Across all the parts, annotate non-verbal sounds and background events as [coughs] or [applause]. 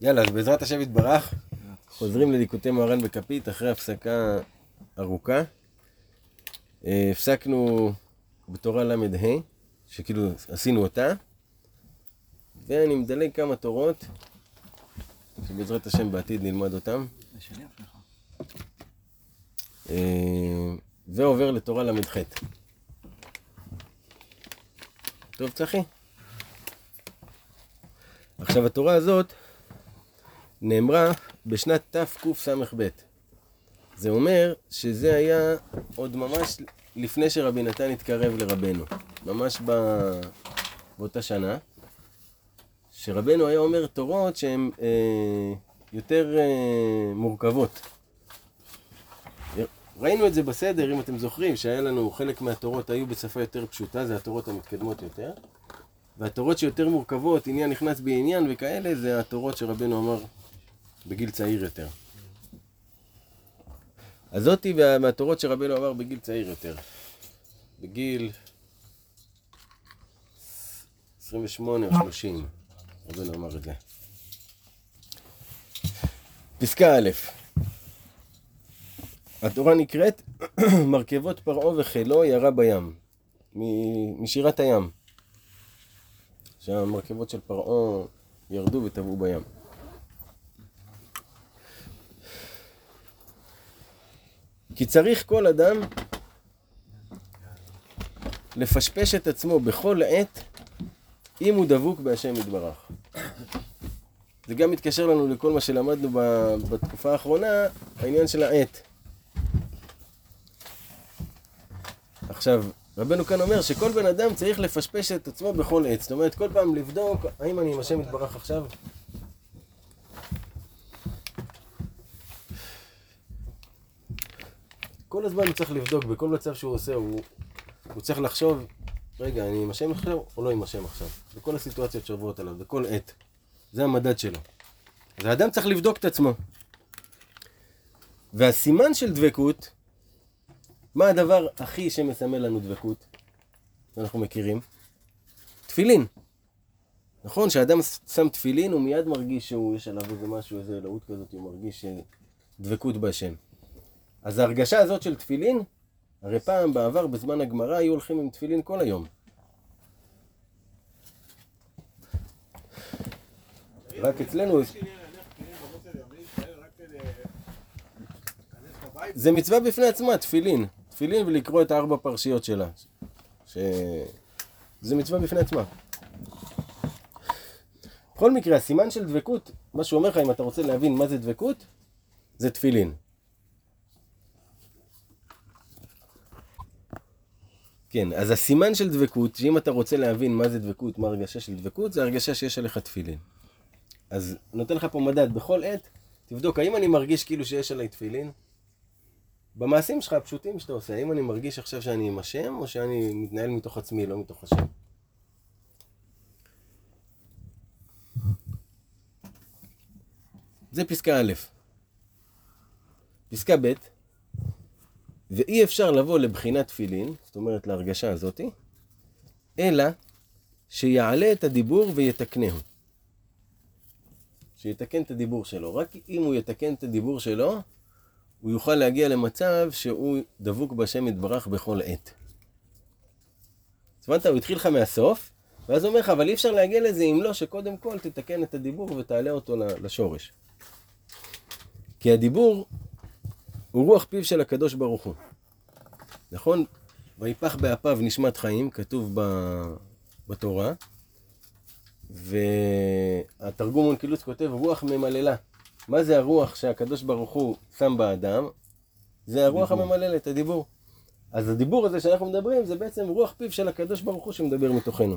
יאללה, אז בעזרת השם יתברך, חוזרים לליקוטי מוהר"ן בכפית אחרי הפסקה ארוכה. אה, הפסקנו בתורה ל"ה, שכאילו עשינו אותה, ואני מדלג כמה תורות, שבעזרת השם בעתיד נלמד אותם. אה, ועובר לתורה ל"ח. טוב, צחי? עכשיו, התורה הזאת נאמרה בשנת תקס"ב. זה אומר שזה היה עוד ממש לפני שרבי נתן התקרב לרבנו. ממש ב... באותה שנה. שרבנו היה אומר תורות שהן אה, יותר אה, מורכבות. ראינו את זה בסדר, אם אתם זוכרים, שהיה לנו חלק מהתורות היו בשפה יותר פשוטה, זה התורות המתקדמות יותר. והתורות שיותר מורכבות, עניין נכנס בעניין וכאלה, זה התורות שרבנו אמר בגיל צעיר יותר. אז זאתי מהתורות שרבנו אמר בגיל צעיר יותר. בגיל 28 או 30, רבנו אמר את זה. פסקה א', התורה נקראת [clears throat] מרכבות פרעה וחילו ירה בים, משירת הים. שהמרכבות של פרעה ירדו וטבעו בים. כי צריך כל אדם לפשפש את עצמו בכל עת אם הוא דבוק בהשם יתברך. זה גם מתקשר לנו לכל מה שלמדנו בתקופה האחרונה, העניין של העת. עכשיו, רבנו כאן אומר שכל בן אדם צריך לפשפש את עצמו בכל עת. זאת אומרת, כל פעם לבדוק האם אני עם השם יתברך עכשיו. כל הזמן הוא צריך לבדוק, בכל מצב שהוא עושה, הוא, הוא צריך לחשוב, רגע, אני עם השם עכשיו או לא עם השם עכשיו? בכל הסיטואציות שעוברות עליו, בכל עת. זה המדד שלו. אז האדם צריך לבדוק את עצמו. והסימן של דבקות מה הדבר הכי שמסמל לנו דבקות? אנחנו מכירים? תפילין. נכון, כשאדם שם תפילין הוא מיד מרגיש שהוא, יש עליו איזה משהו, איזה אלוהות כזאת, הוא מרגיש דבקות בהשם. אז ההרגשה הזאת של תפילין, הרי פעם בעבר, בזמן הגמרא, היו הולכים עם תפילין כל היום. רק אצלנו... זה מצווה בפני עצמה, תפילין. תפילין ולקרוא את הארבע פרשיות שלה. ש... זה מצווה בפני עצמה. בכל מקרה, הסימן של דבקות, מה שהוא אומר לך, אם אתה רוצה להבין מה זה דבקות, זה תפילין. כן, אז הסימן של דבקות, שאם אתה רוצה להבין מה זה דבקות, מה הרגשה של דבקות, זה הרגשה שיש עליך תפילין. אז נותן לך פה מדד, בכל עת, תבדוק, האם אני מרגיש כאילו שיש עליי תפילין? במעשים שלך הפשוטים שאתה עושה, האם אני מרגיש עכשיו שאני עם השם, או שאני מתנהל מתוך עצמי, לא מתוך השם? זה פסקה א'. פסקה ב', ואי אפשר לבוא לבחינת תפילין, זאת אומרת להרגשה הזאתי, אלא שיעלה את הדיבור ויתקנהו. שיתקן את הדיבור שלו. רק אם הוא יתקן את הדיבור שלו, הוא יוכל להגיע למצב שהוא דבוק בהשם יתברך בכל עת. הבנת? הוא התחיל לך מהסוף, ואז הוא אומר לך, אבל אי אפשר להגיע לזה אם לא, שקודם כל תתקן את הדיבור ותעלה אותו לשורש. כי הדיבור הוא רוח פיו של הקדוש ברוך הוא. נכון? ויפח באפיו נשמת חיים, כתוב בתורה, והתרגום אונקילוס כותב רוח ממללה. מה זה הרוח שהקדוש ברוך הוא שם באדם? זה הרוח הממללת, הדיבור. אז הדיבור הזה שאנחנו מדברים זה בעצם רוח פיו של הקדוש ברוך הוא שמדבר מתוכנו.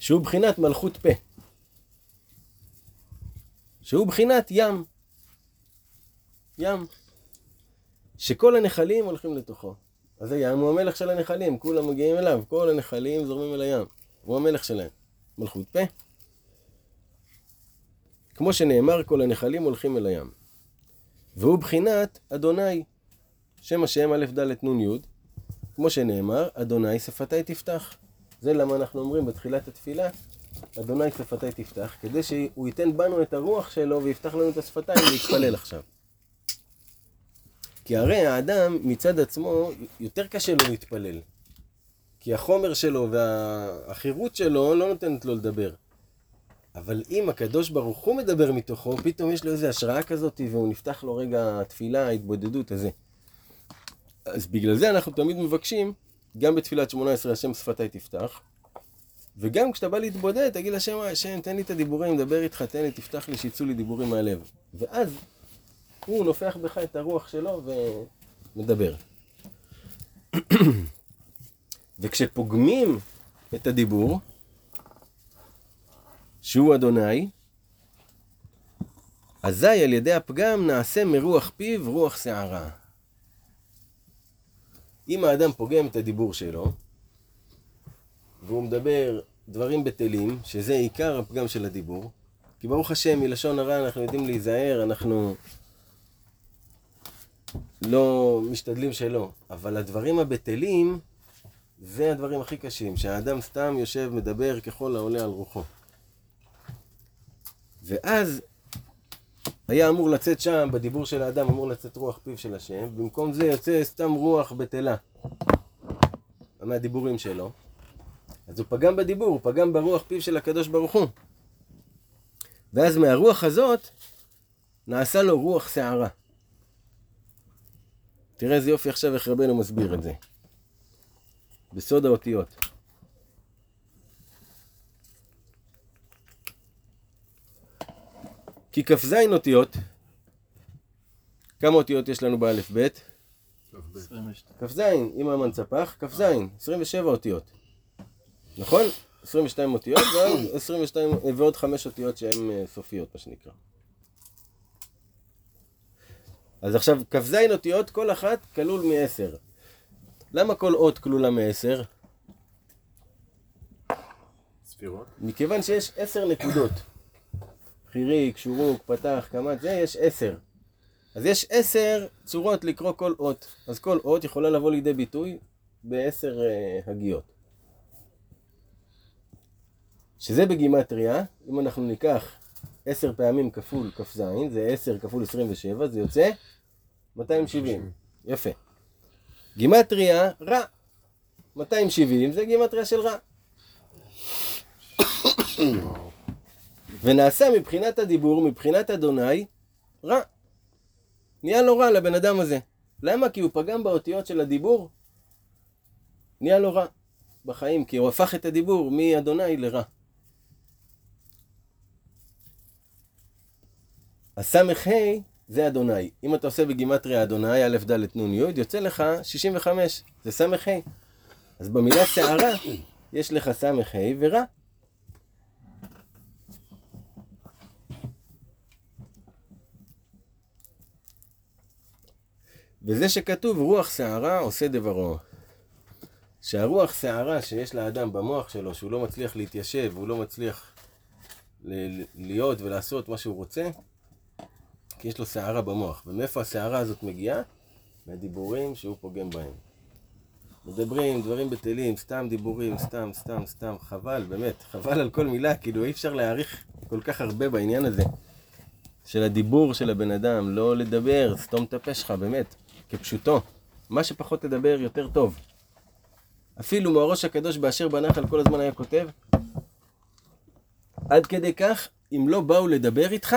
שהוא בחינת מלכות פה. שהוא בחינת ים. ים. שכל הנחלים הולכים לתוכו. אז הים הוא המלך של הנחלים, כולם מגיעים אליו, כל הנחלים זורמים אל הים. הוא המלך שלהם. מלכות פה. כמו שנאמר, כל הנחלים הולכים אל הים. והוא בחינת אדוני, שם השם א' ד' נ' י', כמו שנאמר, אדוני שפתי תפתח. זה למה אנחנו אומרים בתחילת התפילה, אדוני שפתי תפתח, כדי שהוא ייתן בנו את הרוח שלו ויפתח לנו את השפתיים להתפלל עכשיו. כי הרי האדם מצד עצמו, יותר קשה לו להתפלל. כי החומר שלו והחירות שלו לא נותנת לו לדבר. אבל אם הקדוש ברוך הוא מדבר מתוכו, פתאום יש לו איזו השראה כזאת, והוא נפתח לו רגע התפילה, ההתבודדות הזה. אז בגלל זה אנחנו תמיד מבקשים, גם בתפילת שמונה עשרה, השם שפתי תפתח, וגם כשאתה בא להתבודד, תגיד לשם, השם, תן לי את הדיבורים, דבר איתך, תן לי, תפתח לי, שיצאו לי דיבורים מהלב. ואז הוא נופח בך את הרוח שלו ומדבר. וכשפוגמים את הדיבור, שהוא אדוני, אזי על ידי הפגם נעשה מרוח פיו רוח שערה. אם האדם פוגם את הדיבור שלו, והוא מדבר דברים בטלים, שזה עיקר הפגם של הדיבור, כי ברוך השם, מלשון הרע אנחנו יודעים להיזהר, אנחנו לא משתדלים שלא, אבל הדברים הבטלים, זה הדברים הכי קשים, שהאדם סתם יושב, מדבר ככל העולה על רוחו. ואז היה אמור לצאת שם, בדיבור של האדם אמור לצאת רוח פיו של השם, במקום זה יוצא סתם רוח בטלה מהדיבורים שלו. אז הוא פגם בדיבור, הוא פגם ברוח פיו של הקדוש ברוך הוא. ואז מהרוח הזאת נעשה לו רוח שערה. תראה איזה יופי עכשיו איך רבנו מסביר את זה. בסוד האותיות. כי כ"ז אותיות, כמה אותיות יש לנו באלף בית? כ"ז, עם המנצפח, כ"ז, 27 אותיות. נכון? 22 אותיות ועוד 22 ועוד 5 אותיות שהן אה, סופיות, מה שנקרא. אז עכשיו, כ"ז אותיות, כל אחת כלול מ-10. למה כל אות כלולה מ-10? ספירות? מכיוון שיש 10 נקודות. חיריק, שורוק, פתח, קמ"ט, זה יש 10. אז יש 10 צורות לקרוא כל אות. אז כל אות יכולה לבוא לידי ביטוי ב-10 uh, הגיות. שזה בגימטריה, אם אנחנו ניקח 10 פעמים כפול כ"ז, זה 10 כפול 27, זה יוצא 270. יפה. גימטריה רע. 270 זה גימטריה של רע. ונעשה מבחינת הדיבור, מבחינת אדוני, רע. נהיה לו רע לבן אדם הזה. למה? כי הוא פגם באותיות של הדיבור, נהיה לו רע בחיים, כי הוא הפך את הדיבור מאדוני לרע. הסמ"ך זה אדוני. אם אתה עושה בגימטריה אדוני, א', ד', נ', י', יוצא לך 65, זה סמ"ך. אז במילה שערה יש לך סמ"ך ורע. וזה שכתוב רוח שערה עושה דברו. שהרוח שערה שיש לאדם במוח שלו, שהוא לא מצליח להתיישב, והוא לא מצליח להיות ולעשות מה שהוא רוצה, כי יש לו שערה במוח. ומאיפה השערה הזאת מגיעה? מהדיבורים שהוא פוגם בהם. מדברים דברים בטלים, סתם דיבורים, סתם, סתם, סתם, חבל, באמת, חבל על כל מילה, כאילו אי אפשר להעריך כל כך הרבה בעניין הזה. של הדיבור של הבן אדם, לא לדבר, סתום את הפה שלך, באמת, כפשוטו. מה שפחות תדבר יותר טוב. אפילו מהראש הקדוש באשר בנחל כל הזמן היה כותב, עד כדי כך, אם לא באו לדבר איתך,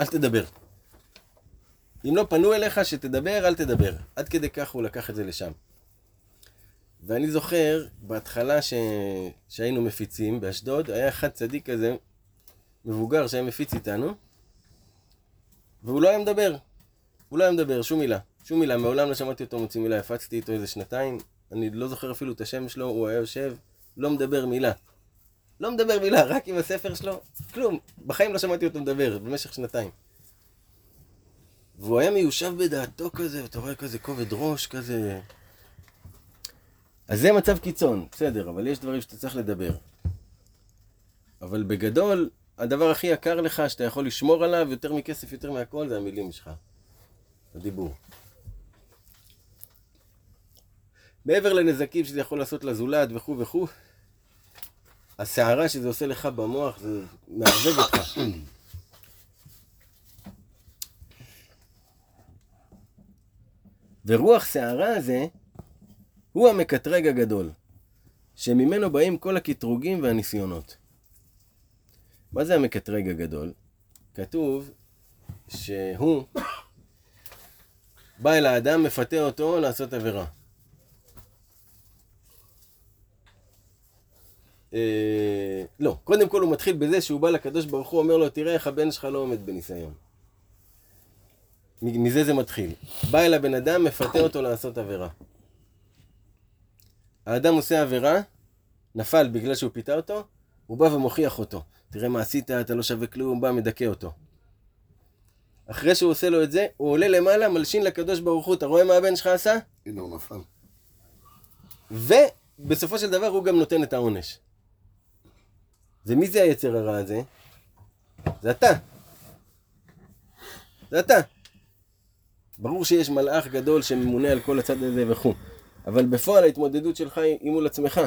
אל תדבר. אם לא פנו אליך שתדבר, אל תדבר. עד כדי כך הוא לקח את זה לשם. ואני זוכר, בהתחלה ש... שהיינו מפיצים באשדוד, היה אחד צדיק כזה, מבוגר שהיה מפיץ איתנו, והוא לא היה מדבר. הוא לא היה מדבר, שום מילה. שום מילה, מעולם לא שמעתי אותו מוציא מילה, הפצתי איתו איזה שנתיים, אני לא זוכר אפילו את השם שלו, הוא היה יושב, לא מדבר מילה. לא מדבר מילה, רק עם הספר שלו, כלום. בחיים לא שמעתי אותו מדבר, במשך שנתיים. והוא היה מיושב בדעתו כזה, ואתה רואה כזה כובד ראש כזה. אז זה מצב קיצון, בסדר, אבל יש דברים שאתה צריך לדבר. אבל בגדול, הדבר הכי יקר לך, שאתה יכול לשמור עליו יותר מכסף, יותר מהכל, זה המילים שלך. הדיבור. מעבר לנזקים שזה יכול לעשות לזולת וכו' וכו', הסערה שזה עושה לך במוח, זה מערבב אותך. ורוח סערה הזה הוא המקטרג הגדול, שממנו באים כל הקטרוגים והניסיונות. מה זה המקטרג הגדול? כתוב שהוא בא אל האדם, מפתה אותו לעשות עבירה. לא, קודם כל הוא מתחיל בזה שהוא בא לקדוש ברוך הוא, אומר לו, תראה איך הבן שלך לא עומד בניסיון. מזה זה מתחיל. בא אל הבן אדם, מפתה אותו לעשות עבירה. האדם עושה עבירה, נפל בגלל שהוא פיתה אותו, הוא בא ומוכיח אותו. תראה מה עשית, אתה לא שווה כלום, הוא בא, מדכא אותו. אחרי שהוא עושה לו את זה, הוא עולה למעלה, מלשין לקדוש ברוך הוא, אתה רואה מה הבן שלך עשה? הנה הוא נפל. ובסופו של דבר הוא גם נותן את העונש. ומי זה היצר הרע הזה? זה אתה. זה אתה. ברור שיש מלאך גדול שממונה על כל הצד הזה וכו', אבל בפועל ההתמודדות שלך היא מול עצמך.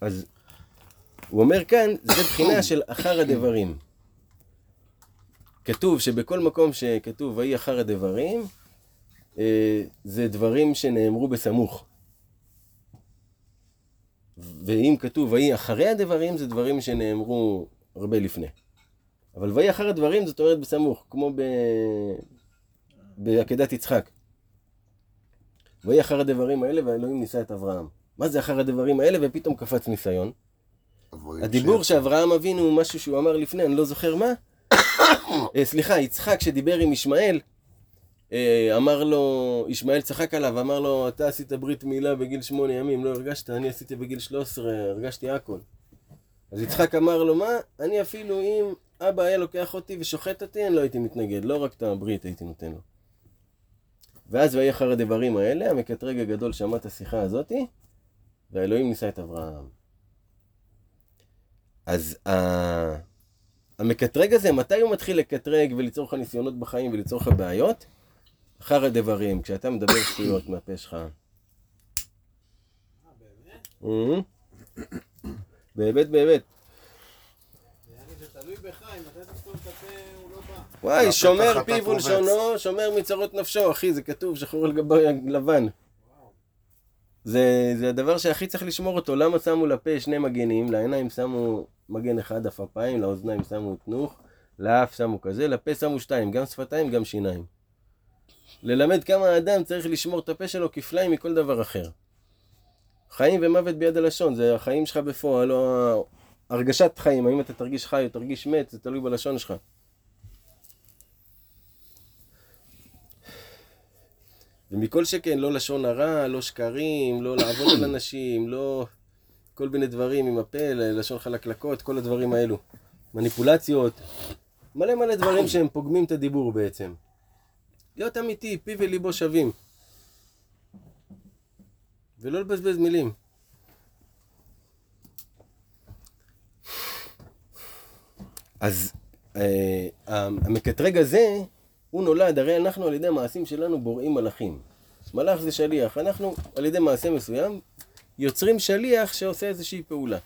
אז הוא אומר כאן, זה בחינה של אחר הדברים. כתוב שבכל מקום שכתוב ויהי אחר הדברים, אה, זה דברים שנאמרו בסמוך. ואם כתוב ויהי אחרי הדברים, זה דברים שנאמרו הרבה לפני. אבל ויהי אחר הדברים, זאת אומרת בסמוך, כמו ב... בעקדת יצחק. ויהי אחר הדברים האלה, והאלוהים נישא את אברהם. מה זה אחר הדברים האלה? ופתאום קפץ ניסיון. הדיבור שאברהם אבינו הוא משהו שהוא אמר לפני, אני לא זוכר מה. [coughs] אה, סליחה, יצחק שדיבר עם ישמעאל, אמר לו, ישמעאל צחק עליו, אמר לו, אתה עשית ברית מילה בגיל שמונה ימים, לא הרגשת, אני עשיתי בגיל שלוש עשרה, הרגשתי הכל. אז יצחק אמר לו, מה, אני אפילו אם אבא היה לוקח אותי ושוחט אותי, אני לא הייתי מתנגד, לא רק את הברית הייתי נותן לו. ואז ויהי אחר הדברים האלה, המקטרג הגדול שמע את השיחה הזאתי, והאלוהים נישא את אברהם. אז ה... המקטרג הזה, מתי הוא מתחיל לקטרג וליצור לך ניסיונות בחיים וליצור לך בעיות? אחר הדברים, כשאתה מדבר שטויות מהפה שלך. באמת, באמת. וואי, שומר פיו ולשונו, שומר מצרות נפשו, אחי, זה כתוב שחור על גבי לבן. זה, זה הדבר שהכי צריך לשמור אותו. למה שמו לפה שני מגנים? לעיניים שמו מגן אחד אף אפיים, לאוזניים שמו תנוך, לאף שמו כזה, לפה שמו שתיים, גם שפתיים, גם שיניים. ללמד כמה האדם צריך לשמור את הפה שלו כפליים מכל דבר אחר. חיים ומוות ביד הלשון, זה החיים שלך בפועל, לא הרגשת חיים, האם אתה תרגיש חי או תרגיש מת, זה תלוי בלשון שלך. ומכל שכן, לא לשון הרע, לא שקרים, לא לעבוד על אנשים, לא כל מיני דברים עם הפה, לשון חלקלקות, כל הדברים האלו. מניפולציות, מלא מלא דברים שהם פוגמים את הדיבור בעצם. להיות אמיתי, פי וליבו שווים. ולא לבזבז מילים. אז אה, המקטרג הזה, הוא נולד, הרי אנחנו על ידי המעשים שלנו בוראים מלאכים. מלאך זה שליח, אנחנו על ידי מעשה מסוים יוצרים שליח שעושה איזושהי פעולה.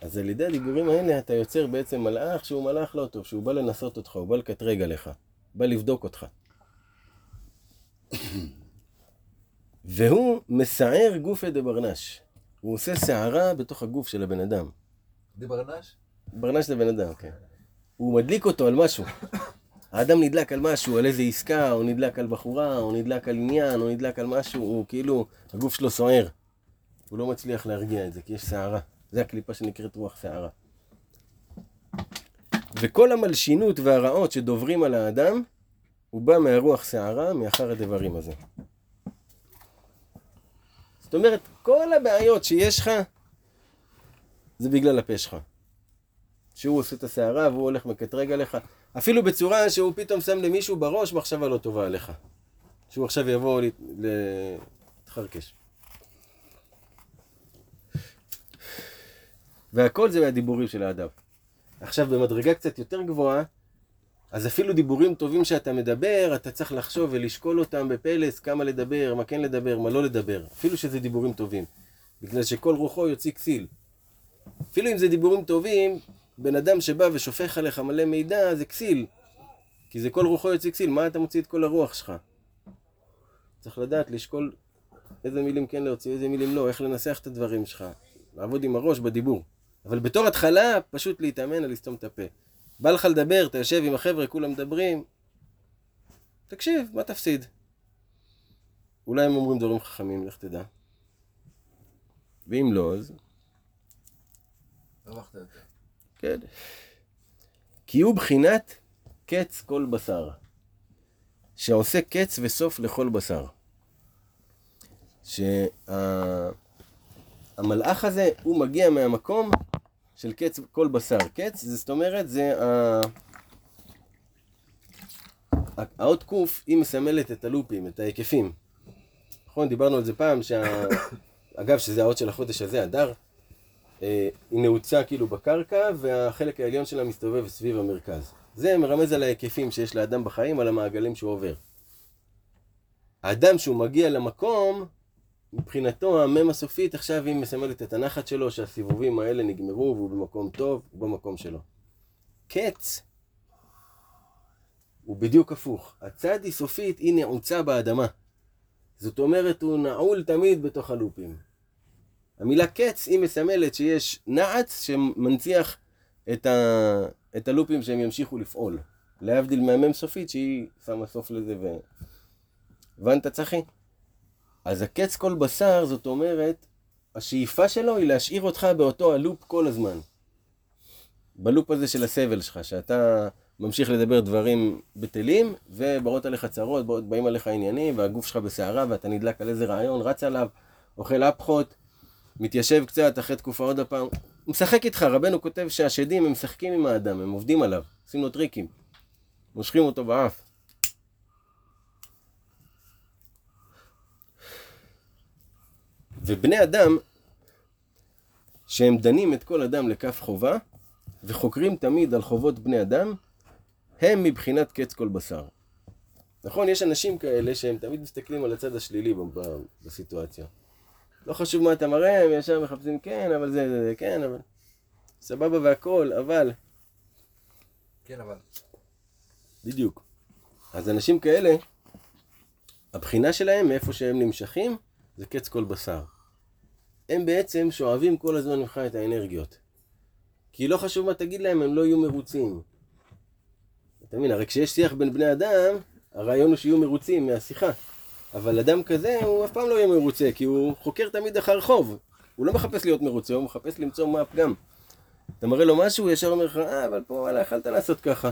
אז על ידי הדיבורים האלה אתה יוצר בעצם מלאך שהוא מלאך לא טוב, שהוא בא לנסות אותך, הוא בא לקטרג עליך, בא לבדוק אותך. והוא מסער גופי דברנש. הוא עושה שערה בתוך הגוף של הבן אדם. דברנש? ברנש זה בן אדם, כן. הוא מדליק אותו על משהו. האדם נדלק על משהו, על איזה עסקה, או נדלק על בחורה, או נדלק על עניין, או נדלק על משהו, הוא כאילו, הגוף שלו סוער. הוא לא מצליח להרגיע את זה, כי יש שערה. זה הקליפה שנקראת רוח שערה. וכל המלשינות והרעות שדוברים על האדם, הוא בא מהרוח שערה, מאחר הדברים הזה. זאת אומרת, כל הבעיות שיש לך, זה בגלל הפה שלך. שהוא עושה את השערה והוא הולך מקטרג עליך, אפילו בצורה שהוא פתאום שם למישהו בראש מחשבה לא טובה עליך. שהוא עכשיו יבוא להתחרקש. והכל זה מהדיבורים של האדם. עכשיו במדרגה קצת יותר גבוהה, אז אפילו דיבורים טובים שאתה מדבר, אתה צריך לחשוב ולשקול אותם בפלס, כמה לדבר, מה כן לדבר, מה לא לדבר, אפילו שזה דיבורים טובים. בגלל שכל רוחו יוציא כסיל. אפילו אם זה דיבורים טובים, בן אדם שבא ושופך עליך מלא מידע, זה כסיל. כי זה כל רוחו יוציא כסיל, מה אתה מוציא את כל הרוח שלך? צריך לדעת לשקול איזה מילים כן להוציא, איזה מילים לא, איך לנסח את הדברים שלך. לעבוד עם הראש בדיבור. אבל בתור התחלה, פשוט להתאמן על לסתום את הפה. בא לך לדבר, אתה יושב עם החבר'ה, כולם מדברים, תקשיב, מה תפסיד? אולי הם אומרים דברים חכמים, לך תדע. ואם לא, אז... הרווחת יותר. כן. כי הוא בחינת קץ כל בשר, שעושה קץ וסוף לכל בשר. שהמלאך הזה, הוא מגיע מהמקום של קץ כל בשר. קץ, זאת אומרת, זה ה... האות קוף, היא מסמלת את הלופים, את ההיקפים. נכון, דיברנו על זה פעם, שה... [coughs] אגב, שזה האות של החודש הזה, אדר, אה, היא נעוצה כאילו בקרקע, והחלק העליון שלה מסתובב סביב המרכז. זה מרמז על ההיקפים שיש לאדם בחיים, על המעגלים שהוא עובר. האדם שהוא מגיע למקום, מבחינתו המם הסופית עכשיו היא מסמלת את הנחת שלו, שהסיבובים האלה נגמרו והוא במקום טוב, הוא במקום שלו. קץ הוא בדיוק הפוך. הצד היא סופית, היא נעוצה באדמה. זאת אומרת, הוא נעול תמיד בתוך הלופים. המילה קץ היא מסמלת שיש נעץ שמנציח את, ה... את הלופים שהם ימשיכו לפעול. להבדיל מהמם סופית שהיא שמה סוף לזה ו... הבנת צחי? אז הקץ כל בשר, זאת אומרת, השאיפה שלו היא להשאיר אותך באותו הלופ כל הזמן. בלופ הזה של הסבל שלך, שאתה ממשיך לדבר דברים בטלים, ובאות עליך צרות, באים עליך עניינים, והגוף שלך בסערה, ואתה נדלק על איזה רעיון, רץ עליו, אוכל אפחות, מתיישב קצת, אחרי תקופה עוד הפעם. הוא משחק איתך, רבנו כותב שהשדים הם משחקים עם האדם, הם עובדים עליו, עושים לו טריקים. מושכים אותו באף. ובני אדם, שהם דנים את כל אדם לכף חובה, וחוקרים תמיד על חובות בני אדם, הם מבחינת קץ כל בשר. נכון, יש אנשים כאלה שהם תמיד מסתכלים על הצד השלילי בסיטואציה. לא חשוב מה אתה מראה, הם ישר מחפשים כן, אבל זה, זה, זה, כן, אבל... סבבה והכל, אבל... כן, אבל... בדיוק. אז אנשים כאלה, הבחינה שלהם, מאיפה שהם נמשכים, זה קץ כל בשר. הם בעצם שואבים כל הזמן ממך את האנרגיות. כי לא חשוב מה תגיד להם, הם לא יהיו מרוצים. אתה מבין, הרי כשיש שיח בין בני אדם, הרעיון הוא שיהיו מרוצים מהשיחה. אבל אדם כזה, הוא אף פעם לא יהיה מרוצה, כי הוא חוקר תמיד אחר חוב. הוא לא מחפש להיות מרוצה, הוא מחפש למצוא מה הפגם. אתה מראה לו משהו, הוא ישר אומר לך, אה, אבל פה, וואלה, יכלת לעשות ככה.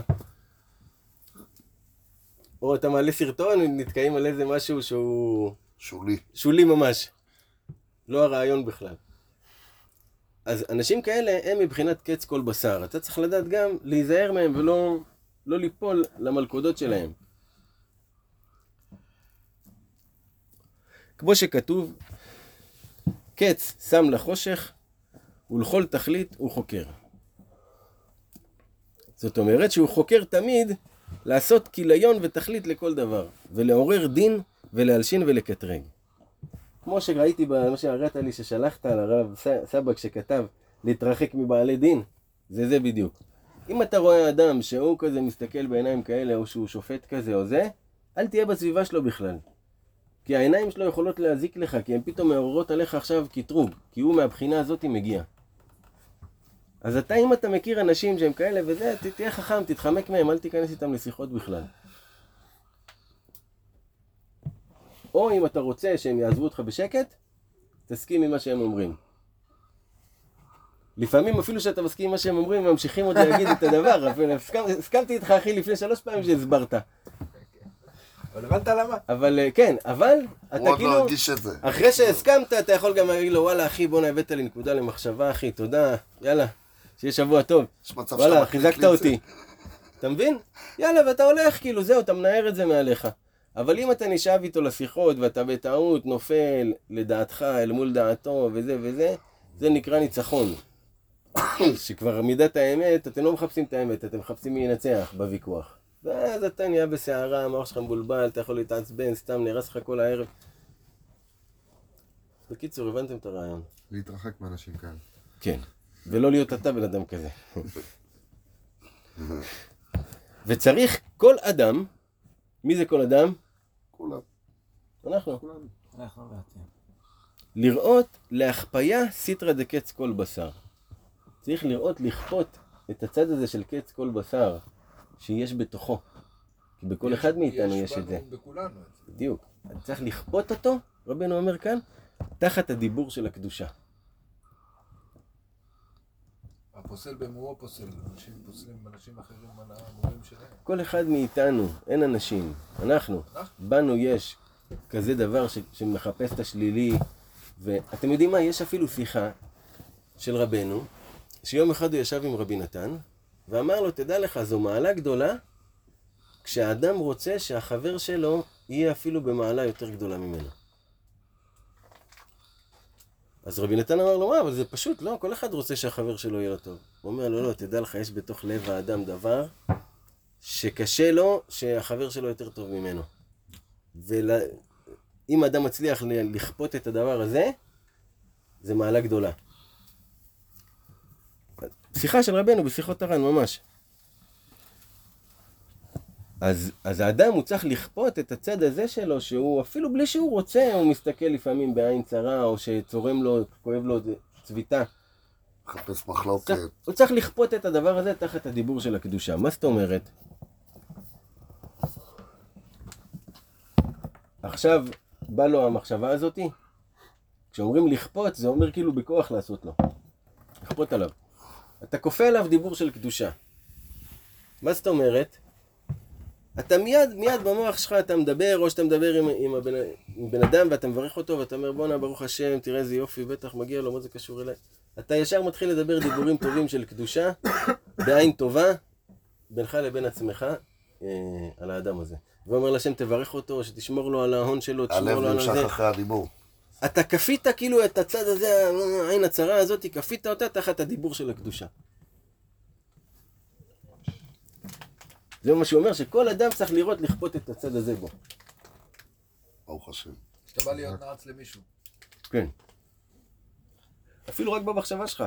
או אתה מעלה סרטון, נתקעים על איזה משהו שהוא... שולי. שולי ממש. לא הרעיון בכלל. אז אנשים כאלה הם מבחינת קץ כל בשר. אתה צריך לדעת גם להיזהר מהם ולא לא ליפול למלכודות שלהם. כמו שכתוב, קץ שם לחושך ולכל תכלית הוא חוקר. זאת אומרת שהוא חוקר תמיד לעשות כיליון ותכלית לכל דבר, ולעורר דין ולהלשין ולקטרג. כמו שראיתי במה שהראת לי ששלחת על הרב סבק שכתב להתרחק מבעלי דין, זה זה בדיוק. אם אתה רואה אדם שהוא כזה מסתכל בעיניים כאלה, או שהוא שופט כזה או זה, אל תהיה בסביבה שלו בכלל. כי העיניים שלו יכולות להזיק לך, כי הן פתאום מעוררות עליך עכשיו קטרוג, כי הוא מהבחינה הזאת מגיע. אז אתה, אם אתה מכיר אנשים שהם כאלה וזה, תהיה חכם, תתחמק מהם, אל תיכנס איתם לשיחות בכלל. או אם אתה רוצה שהם יעזבו אותך בשקט, תסכים עם מה שהם אומרים. לפעמים אפילו שאתה מסכים עם מה שהם אומרים, הם ממשיכים עוד להגיד את הדבר, הסכמתי איתך אחי לפני שלוש פעמים שהסברת. אבל הבנת למה? אבל אה, כן, אבל אתה הוא עוד לא כאילו, הרגיש את זה. אחרי שהסכמת, אתה יכול גם להגיד לו, וואלה אחי, בואנה הבאת לי נקודה למחשבה אחי, תודה, יאללה, שיהיה שבוע טוב. יש מצב שאתה וואלה, חיזקת לי את זה. אותי. אתה מבין? יאללה, ואתה הולך, כאילו, זהו, אתה מנער את זה מעליך. אבל אם אתה נשאב איתו לשיחות, ואתה בטעות נופל לדעתך אל מול דעתו, וזה וזה, זה נקרא ניצחון. [coughs] שכבר מידת האמת, אתם לא מחפשים את האמת, אתם מחפשים מי ינצח בוויכוח. ואז אתה נהיה בסערה, המוח שלך מבולבל, אתה יכול להתעצבן, סתם נהרס לך כל הערב. בקיצור, הבנתם את הרעיון. להתרחק מאנשים כאלה. כן. ולא להיות אתה בן אדם כזה. [laughs] וצריך כל אדם, מי זה כל אדם? כולם, אנחנו. כולם. אנחנו ואתם. לראות להחפיה סיטרא דקץ כל בשר. צריך לראות, לכפות את הצד הזה של קץ כל בשר שיש בתוכו. כי בכל אחד מאיתנו יש את זה. בנו, בכולנו. בדיוק. צריך לכפות אותו, רבנו אומר כאן, תחת הדיבור של הקדושה. הפוסל במומו פוסל. אנשים פוסלים אנשים אחרים על המורים שלהם. כל אחד מאיתנו, אין אנשים, אנחנו, בנו יש כזה דבר ש, שמחפש את השלילי, ואתם יודעים מה, יש אפילו שיחה של רבנו, שיום אחד הוא ישב עם רבי נתן, ואמר לו, תדע לך, זו מעלה גדולה, כשאדם רוצה שהחבר שלו יהיה אפילו במעלה יותר גדולה ממנו. אז רבי נתן אמר לו, מה, אבל זה פשוט, לא, כל אחד רוצה שהחבר שלו יהיה לו טוב. הוא אומר לו, לא, תדע לך, יש בתוך לב האדם דבר שקשה לו שהחבר שלו יותר טוב ממנו. ואם אדם מצליח לכפות את הדבר הזה, זה מעלה גדולה. שיחה של רבנו בשיחות הר"ן, ממש. אז, אז האדם הוא צריך לכפות את הצד הזה שלו, שהוא אפילו בלי שהוא רוצה, הוא מסתכל לפעמים בעין צרה, או שצורם לו, כואב לו צביטה. מחפש מחלוקת. צריך, הוא צריך לכפות את הדבר הזה תחת הדיבור של הקדושה. מה זאת אומרת? עכשיו בא לו המחשבה הזאתי, כשאומרים לכפות, זה אומר כאילו בכוח לעשות לו. לכפות עליו. אתה כופה עליו דיבור של קדושה. מה זאת אומרת? אתה מיד, מיד במוח שלך אתה מדבר, או שאתה מדבר עם, עם, הבן, עם בן אדם ואתה מברך אותו ואתה אומר בואנה ברוך השם, תראה איזה יופי, בטח מגיע לו, מה זה קשור אליי? אתה ישר מתחיל לדבר דיבורים טובים של קדושה, בעין טובה, בינך לבין עצמך, אה, על האדם הזה. ואומר לשם תברך אותו, שתשמור לו על ההון שלו, תשמור הלב לו על נמשך זה. אחרי הדיבור. אתה כפית כאילו את הצד הזה, העין הצרה הזאת, כפית אותה תחת הדיבור של הקדושה. זה מה שהוא אומר, שכל אדם צריך לראות לכפות את הצד הזה בו. ברוך השם. כשאתה בא להיות נעץ למישהו. כן. אפילו רק במחשבה שלך.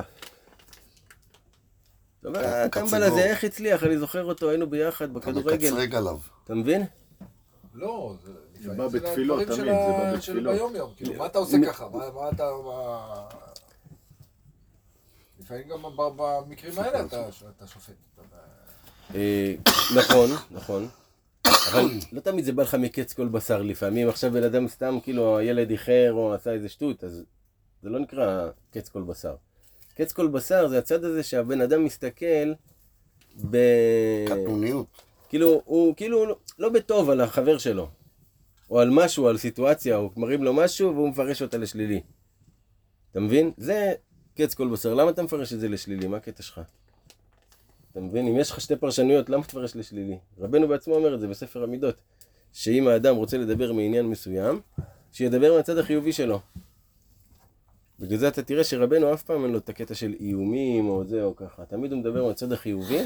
אתה אומר, "אה, טמבל הזה, גול. איך הצליח? אני זוכר אותו, היינו ביחד אתה בכדורגל. מקצרג עליו. אתה מבין? לא, זה... לפעמים בא זה בתפילות, תמיד, זה בא בתפילות. כאילו, מה אתה עושה ככה? מה מה אתה... מה- לפעמים גם במקרים האלה אתה אתה שופט. אה, נכון, נכון. אבל לא תמיד זה בא לך מקץ כל בשר. לפעמים עכשיו בן אדם סתם, כאילו, הילד איחר או עשה איזה שטות, אז זה לא נקרא קץ כל בשר. קץ כל בשר זה הצד הזה שהבן אדם מסתכל ב... קטנוניות. כאילו, הוא כאילו לא- לא בטוב על החבר שלו. או על משהו, על סיטואציה, או מראים לו משהו והוא מפרש אותה לשלילי. אתה מבין? זה קץ כל בשר. למה אתה מפרש את זה לשלילי? מה הקטע שלך? אתה מבין? אם יש לך שתי פרשנויות, למה תפרש לשלילי? רבנו בעצמו אומר את זה בספר המידות. שאם האדם רוצה לדבר מעניין מסוים, שידבר מהצד החיובי שלו. בגלל זה אתה תראה שרבנו אף פעם אין לו את הקטע של איומים או זה או ככה. תמיד הוא מדבר מהצד החיובי,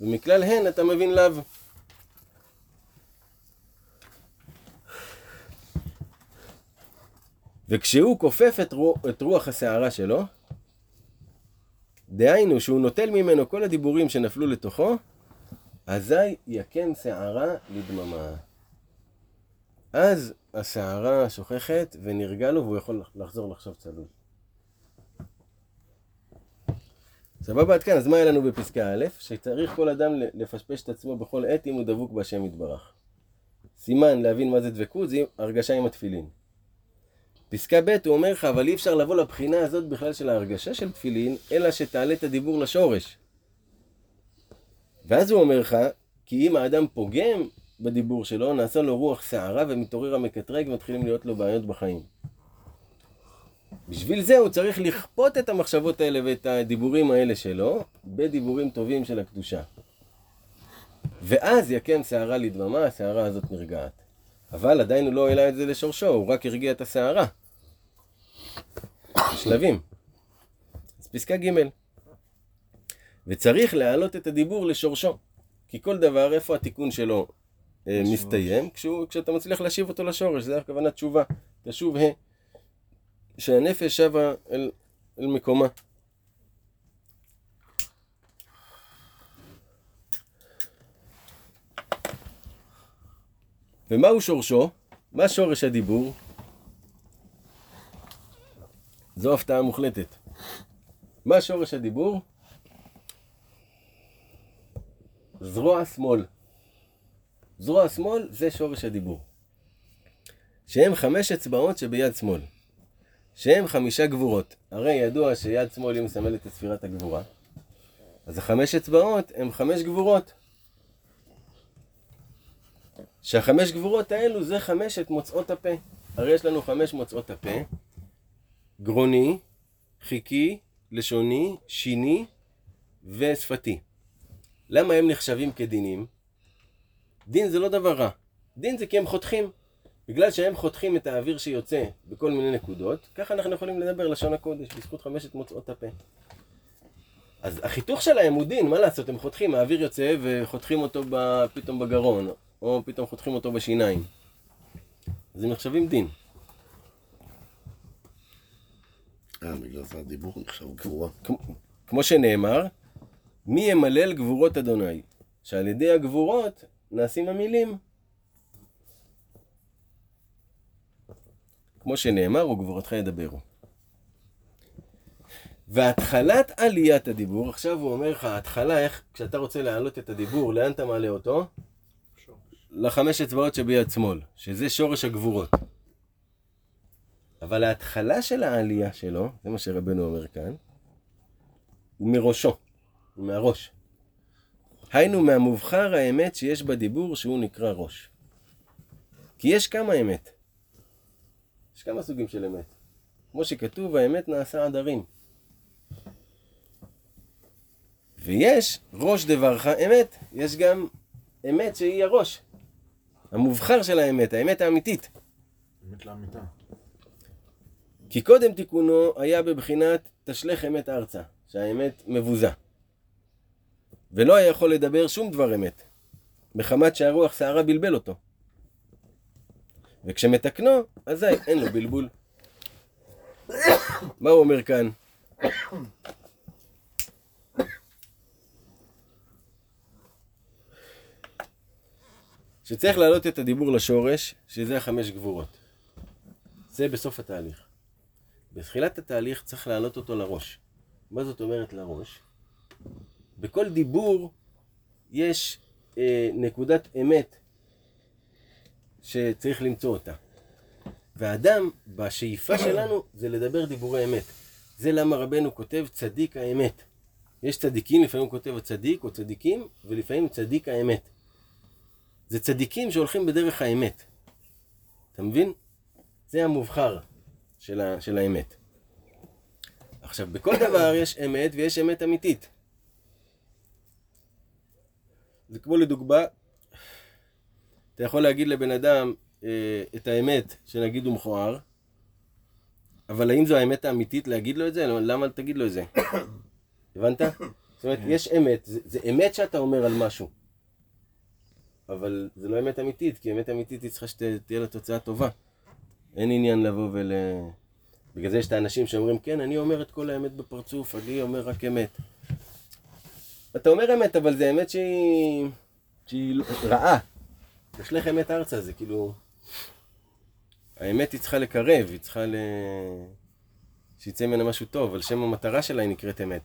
ומכלל הן אתה מבין לאו. וכשהוא כופף את, רוח, את רוח הסערה שלו, דהיינו שהוא נוטל ממנו כל הדיבורים שנפלו לתוכו, אזי יקם שערה לדממה. אז הסערה שוכחת ונרגע לו והוא יכול לחזור לחשוב צלול. סבבה עד כאן, אז מה היה לנו בפסקה א'? שצריך כל אדם לפשפש את עצמו בכל עת אם הוא דבוק בהשם יתברך. סימן להבין מה זה דבקות, זה הרגשה עם התפילין. פסקה ב' הוא אומר לך, אבל אי אפשר לבוא לבחינה הזאת בכלל של ההרגשה של תפילין, אלא שתעלה את הדיבור לשורש. ואז הוא אומר לך, כי אם האדם פוגם בדיבור שלו, נעשה לו רוח שערה ומתעורר המקטרג ומתחילים להיות לו בעיות בחיים. בשביל זה הוא צריך לכפות את המחשבות האלה ואת הדיבורים האלה שלו בדיבורים טובים של הקדושה. ואז יקם שערה לדממה, השערה הזאת נרגעת. אבל עדיין הוא לא העלה את זה לשורשו, הוא רק הרגיע את השערה. שלבים. אז פסקה ג' וצריך להעלות את הדיבור לשורשו. כי כל דבר, איפה התיקון שלו אה, מסתיים? כשהוא, כשאתה מצליח להשיב אותו לשורש, זה הכוונה תשובה. תשוב ה. שהנפש שבה אל, אל מקומה. ומהו שורשו? מה שורש הדיבור? זו הפתעה מוחלטת. מה שורש הדיבור? זרוע שמאל. זרוע שמאל זה שורש הדיבור. שהם חמש אצבעות שביד שמאל. שהם חמישה גבורות. הרי ידוע שיד שמאל היא מסמלת את ספירת הגבורה. אז החמש אצבעות הם חמש גבורות. שהחמש גבורות האלו זה חמשת מוצאות הפה. הרי יש לנו חמש מוצאות הפה. גרוני, חיכי, לשוני, שיני ושפתי. למה הם נחשבים כדינים? דין זה לא דבר רע. דין זה כי הם חותכים. בגלל שהם חותכים את האוויר שיוצא בכל מיני נקודות, ככה אנחנו יכולים לדבר לשון הקודש, בזכות חמשת מוצאות הפה. אז החיתוך שלהם הוא דין, מה לעשות, הם חותכים, האוויר יוצא וחותכים אותו. פתאום בגרון, או פתאום חותכים אותו בשיניים. אז הם נחשבים דין. אה, בגלל זה הדיבור נחשב גבורה. כמו- כמו שנאמר, מי ימלל גבורות אדוני? שעל ידי הגבורות נעשים המילים. כמו שנאמר, וגבורתך ידברו. והתחלת עליית הדיבור, עכשיו הוא אומר לך, ההתחלה, איך, כשאתה רוצה להעלות את הדיבור, לאן אתה מעלה אותו? לחמש אצבעות שביד שמאל, שזה שורש הגבורות. אבל ההתחלה של העלייה שלו, זה מה שרבנו אומר כאן, הוא מראשו, הוא מהראש. היינו מהמובחר האמת שיש בדיבור שהוא נקרא ראש. כי יש כמה אמת. יש כמה סוגים של אמת. כמו שכתוב, האמת נעשה עדרים. ויש ראש דברך אמת, יש גם אמת שהיא הראש. המובחר של האמת, האמת האמיתית. אמת לאמיתה. כי קודם תיקונו היה בבחינת תשלך אמת ארצה, שהאמת מבוזה. ולא היה יכול לדבר שום דבר אמת, מחמת שהרוח שערה בלבל אותו. וכשמתקנו, אזי אין לו בלבול. [coughs] מה הוא אומר כאן? שצריך להעלות את הדיבור לשורש, שזה החמש גבורות. זה בסוף התהליך. בתחילת התהליך צריך להעלות אותו לראש. מה זאת אומרת לראש? בכל דיבור יש אה, נקודת אמת שצריך למצוא אותה. והאדם, בשאיפה שלנו, זה לדבר דיבורי אמת. זה למה רבנו כותב צדיק האמת. יש צדיקים, לפעמים הוא כותב הצדיק או צדיקים, ולפעמים צדיק האמת. זה צדיקים שהולכים בדרך האמת. אתה מבין? זה המובחר של, ה, של האמת. עכשיו, בכל [coughs] דבר יש אמת ויש אמת אמיתית. זה כמו לדוגמה, אתה יכול להגיד לבן אדם אה, את האמת, שנגיד הוא מכוער, אבל האם זו האמת האמיתית להגיד לו את זה? למה תגיד לו את זה? [coughs] הבנת? זאת אומרת, יש אמת, זה, זה אמת שאתה אומר על משהו. אבל זה לא אמת אמיתית, כי אמת אמיתית היא צריכה שתהיה לה תוצאה טובה. אין עניין לבוא ול... בגלל זה יש את האנשים שאומרים, כן, אני אומר את כל האמת בפרצוף, אני אומר רק אמת. אתה אומר אמת, אבל זה אמת שהיא... שהיא רעה. יש לך אמת ארצה, זה כאילו... האמת היא צריכה לקרב, היא צריכה ל... שיצא ממנה משהו טוב, על שם המטרה שלה היא נקראת אמת.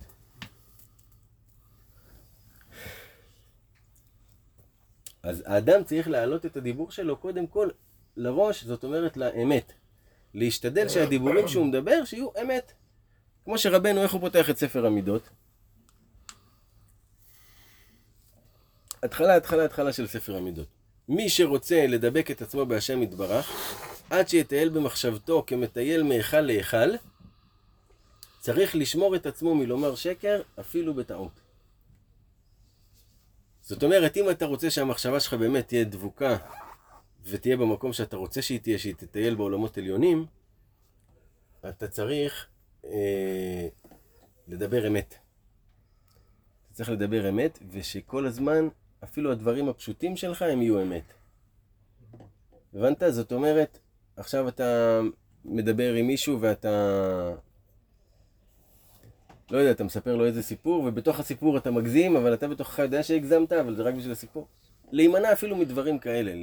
אז האדם צריך להעלות את הדיבור שלו קודם כל לראש, זאת אומרת לאמת. להשתדל שהדיבורים שהוא מדבר שיהיו אמת. כמו שרבנו, איך הוא פותח את ספר המידות? התחלה, התחלה, התחלה של ספר המידות. מי שרוצה לדבק את עצמו בהשם יתברך, עד שיטייל במחשבתו כמטייל מהיכל להיכל, צריך לשמור את עצמו מלומר שקר, אפילו בטעות. זאת אומרת, אם אתה רוצה שהמחשבה שלך באמת תהיה דבוקה ותהיה במקום שאתה רוצה שהיא תהיה, שהיא תטייל בעולמות עליונים, אתה צריך אה, לדבר אמת. אתה צריך לדבר אמת, ושכל הזמן, אפילו הדברים הפשוטים שלך הם יהיו אמת. הבנת? זאת אומרת, עכשיו אתה מדבר עם מישהו ואתה... לא יודע, אתה מספר לו איזה סיפור, ובתוך הסיפור אתה מגזים, אבל אתה בתוכך יודע שהגזמת, אבל זה רק בשביל הסיפור. להימנע אפילו מדברים כאלה.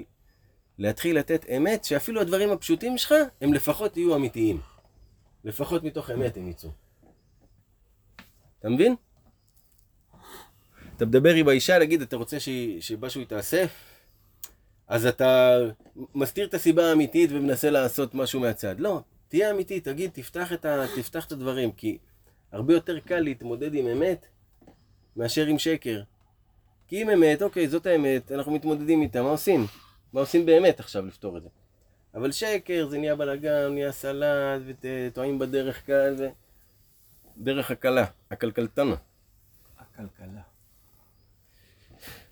להתחיל לתת אמת, שאפילו הדברים הפשוטים שלך, הם לפחות יהיו אמיתיים. לפחות מתוך אמת הם יצאו. אתה מבין? אתה מדבר עם האישה, להגיד, אתה רוצה שהיא- שמשהו יתעשה? אז אתה מסתיר את הסיבה האמיתית ומנסה לעשות משהו מהצד. לא, תהיה אמיתי, תגיד, תפתח את, ה, תפתח את הדברים, כי הרבה יותר קל להתמודד עם אמת מאשר עם שקר. כי אם אמת, אוקיי, זאת האמת, אנחנו מתמודדים איתה, מה עושים? מה עושים באמת עכשיו לפתור את זה? אבל שקר זה נהיה בלאגן, נהיה סלט, וטועים בדרך כאן, ו... דרך הקלה, הקלקלתנה. הכלכלה.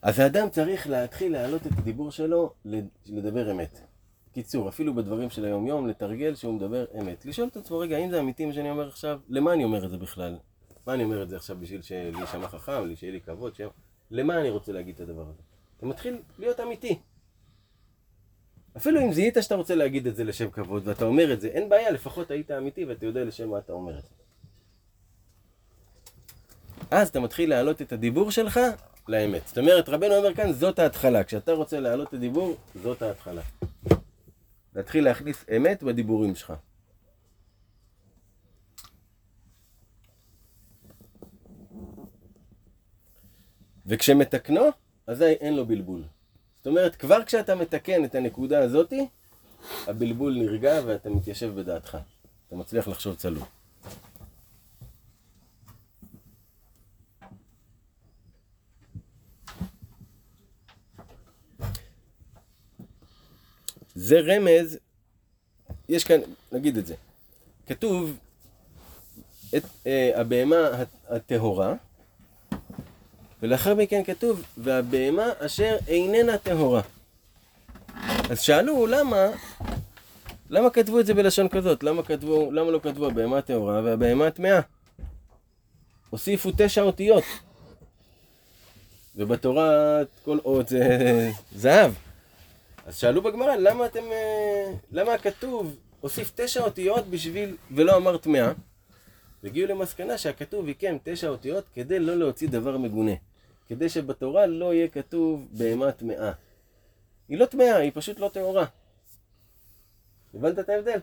אז האדם צריך להתחיל להעלות את הדיבור שלו לדבר אמת. קיצור, אפילו בדברים של היום-יום, לתרגל שהוא מדבר אמת. לשאול את עצמו, רגע, האם זה אמיתי מה שאני אומר עכשיו? למה אני אומר את זה בכלל? מה אני אומר את זה עכשיו בשביל שלי יישמע חכם, שיהיה לי כבוד? ש... למה אני רוצה להגיד את הדבר הזה? אתה מתחיל להיות אמיתי. אפילו אם זיהית שאתה רוצה להגיד את זה לשם כבוד, ואתה אומר את זה, אין בעיה, לפחות היית אמיתי ואתה יודע לשם מה אתה אומר את זה. אז אתה מתחיל להעלות את הדיבור שלך לאמת. זאת אומרת, רבנו אומר כאן, זאת ההתחלה. כשאתה רוצה להעלות את הדיבור, זאת ההתחלה. להתחיל להכניס אמת בדיבורים שלך. וכשמתקנו, אזי אין לו בלבול. זאת אומרת, כבר כשאתה מתקן את הנקודה הזאתי, הבלבול נרגע ואתה מתיישב בדעתך. אתה מצליח לחשוב צלול. זה רמז, יש כאן, נגיד את זה, כתוב את אה, הבהמה הט- הטהורה, ולאחר מכן כתוב, והבהמה אשר איננה טהורה. אז שאלו למה, למה כתבו את זה בלשון כזאת? למה, כתבו, למה לא כתבו הבהמה הטהורה והבהמה הטמאה? הוסיפו תשע אותיות. ובתורה כל אות זה זהב. אז שאלו בגמרא, למה אתם... אה, למה הכתוב הוסיף תשע אותיות בשביל... ולא אמר טמאה? והגיעו למסקנה שהכתוב עיקם תשע אותיות כדי לא להוציא דבר מגונה. כדי שבתורה לא יהיה כתוב בהמה טמאה. היא לא טמאה, היא פשוט לא טהורה. הבנת את ההבדל?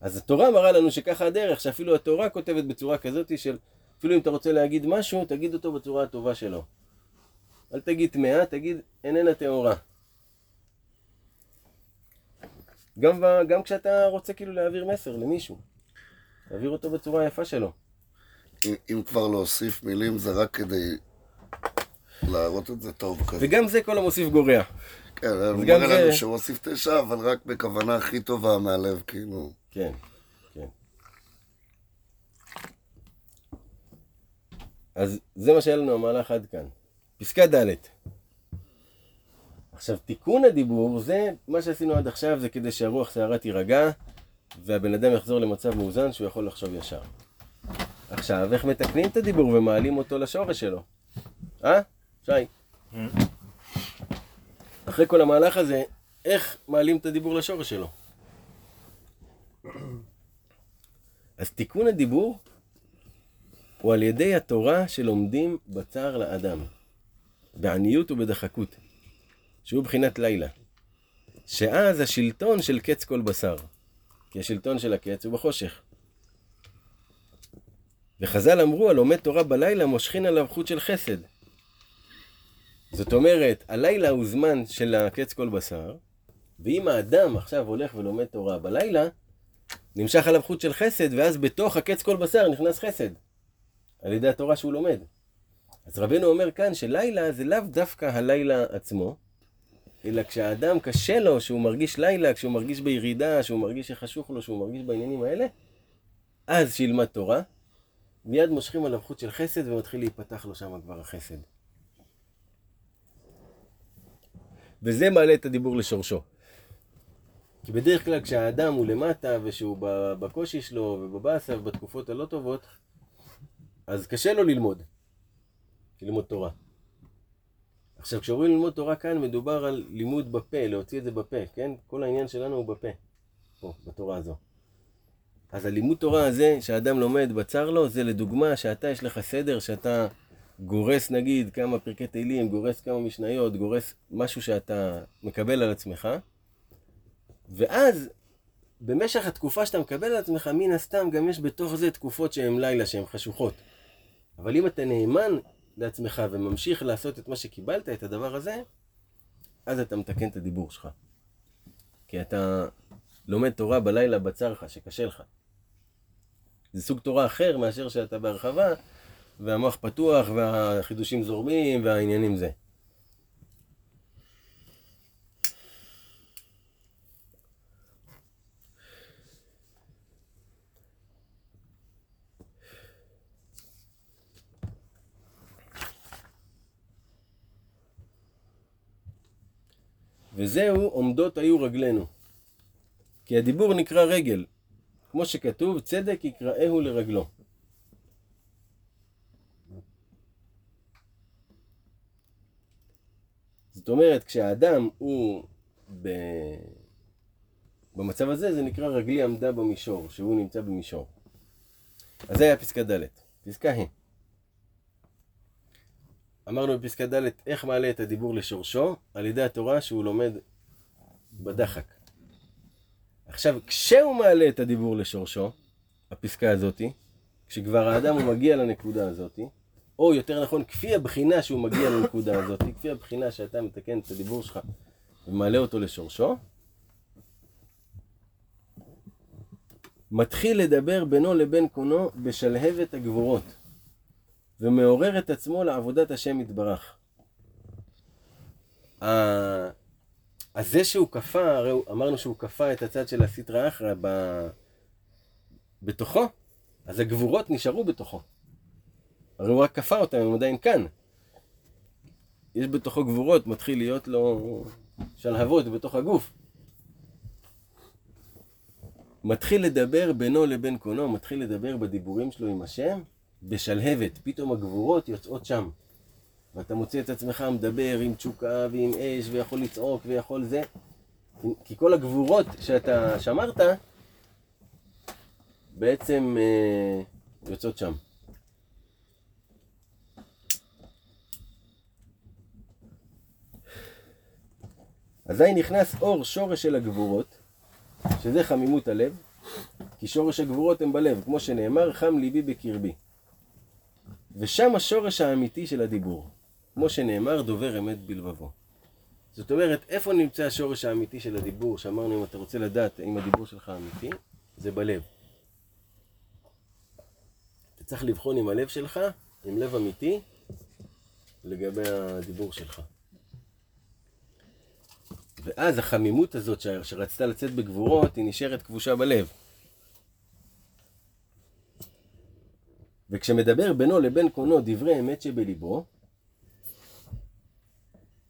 אז התורה מראה לנו שככה הדרך, שאפילו התורה כותבת בצורה כזאת של... אפילו אם אתה רוצה להגיד משהו, תגיד אותו בצורה הטובה שלו. אל תגיד טמאה, תגיד איננה טהורה. גם, ב- גם כשאתה רוצה כאילו להעביר מסר למישהו, תעביר אותו בצורה היפה שלו. אם, אם כבר להוסיף מילים זה רק כדי להראות את זה טוב כזה. וגם זה כל המוסיף גורע. כן, הוא מראה זה- לנו שהוא הוסיף תשע, אבל רק בכוונה הכי טובה מהלב, כאילו. כן, כן. אז זה מה שהיה לנו המהלך עד כאן. פסקה ד' עכשיו, תיקון הדיבור, זה מה שעשינו עד עכשיו, זה כדי שהרוח סערה תירגע, והבן אדם יחזור למצב מאוזן שהוא יכול לחשוב ישר. עכשיו, איך מתקנים את הדיבור ומעלים אותו לשורש שלו? אה? שי? אחרי כל המהלך הזה, איך מעלים את הדיבור לשורש שלו? [coughs] אז תיקון הדיבור הוא על ידי התורה שלומדים בצער לאדם, בעניות ובדחקות, שהוא בחינת לילה. שאז השלטון של קץ כל בשר, כי השלטון של הקץ הוא בחושך. וחז"ל אמרו, הלומד תורה בלילה מושכין עליו חוט של חסד. זאת אומרת, הלילה הוא זמן של הקץ כל בשר, ואם האדם עכשיו הולך ולומד תורה בלילה, נמשך עליו חוט של חסד, ואז בתוך הקץ כל בשר נכנס חסד, על ידי התורה שהוא לומד. אז רבנו אומר כאן שלילה זה לאו דווקא הלילה עצמו, אלא כשהאדם קשה לו, שהוא מרגיש לילה, כשהוא מרגיש בירידה, שהוא מרגיש שחשוך לו, שהוא מרגיש בעניינים האלה, אז שילמד תורה, מיד מושכים עליו חוט של חסד ומתחיל להיפתח לו שם כבר החסד. וזה מעלה את הדיבור לשורשו. כי בדרך כלל כשהאדם הוא למטה ושהוא בקושי שלו ובבאסה ובתקופות הלא טובות, אז קשה לו ללמוד, ללמוד תורה. עכשיו כשאומרים ללמוד תורה כאן מדובר על לימוד בפה, להוציא את זה בפה, כן? כל העניין שלנו הוא בפה, פה, בתורה הזו. אז הלימוד תורה הזה שאדם לומד בצר לו, זה לדוגמה שאתה יש לך סדר, שאתה גורס נגיד כמה פרקי תהילים, גורס כמה משניות, גורס משהו שאתה מקבל על עצמך, ואז במשך התקופה שאתה מקבל על עצמך, מן הסתם גם יש בתוך זה תקופות שהן לילה, שהן חשוכות. אבל אם אתה נאמן לעצמך וממשיך לעשות את מה שקיבלת, את הדבר הזה, אז אתה מתקן את הדיבור שלך. כי אתה לומד תורה בלילה בצר לך, שקשה לך. זה סוג תורה אחר מאשר שאתה בהרחבה, והמוח פתוח, והחידושים זורמים, והעניינים זה. וזהו עומדות היו רגלינו. כי הדיבור נקרא רגל, כמו שכתוב, צדק יקראהו לרגלו. זאת אומרת, כשהאדם הוא ב... במצב הזה, זה נקרא רגלי עמדה במישור, שהוא נמצא במישור. אז זה היה פסקה ד'. פסקה ה'. אמרנו בפסקה ד' איך מעלה את הדיבור לשורשו? על ידי התורה שהוא לומד בדחק. עכשיו, כשהוא מעלה את הדיבור לשורשו, הפסקה הזאתי, כשכבר האדם הוא מגיע לנקודה הזאתי, או יותר נכון, כפי הבחינה שהוא מגיע לנקודה הזאתי, כפי הבחינה שאתה מתקן את הדיבור שלך ומעלה אותו לשורשו, מתחיל לדבר בינו לבין קונו בשלהבת הגבורות. ומעורר את עצמו לעבודת השם יתברך. אז זה שהוא כפה, הרי אמרנו שהוא כפה את הצד של הסטרא אחרא ב... בתוכו, אז הגבורות נשארו בתוכו. הרי הוא רק כפה אותם, הם עדיין כאן. יש בתוכו גבורות, מתחיל להיות לו שלהבות בתוך הגוף. מתחיל לדבר בינו לבין קונו, מתחיל לדבר בדיבורים שלו עם השם, בשלהבת, פתאום הגבורות יוצאות שם. ואתה מוצא את עצמך מדבר עם תשוקה ועם אש ויכול לצעוק ויכול זה. כי כל הגבורות שאתה שמרת בעצם אה, יוצאות שם. אזי נכנס אור שורש של הגבורות, שזה חמימות הלב, כי שורש הגבורות הם בלב, כמו שנאמר, חם ליבי בקרבי. ושם השורש האמיתי של הדיבור. כמו שנאמר, דובר אמת בלבבו. זאת אומרת, איפה נמצא השורש האמיתי של הדיבור, שאמרנו אם אתה רוצה לדעת אם הדיבור שלך אמיתי, זה בלב. אתה צריך לבחון עם הלב שלך, עם לב אמיתי, לגבי הדיבור שלך. ואז החמימות הזאת שרצתה לצאת בגבורות, היא נשארת כבושה בלב. וכשמדבר בינו לבין קונו דברי אמת שבליבו,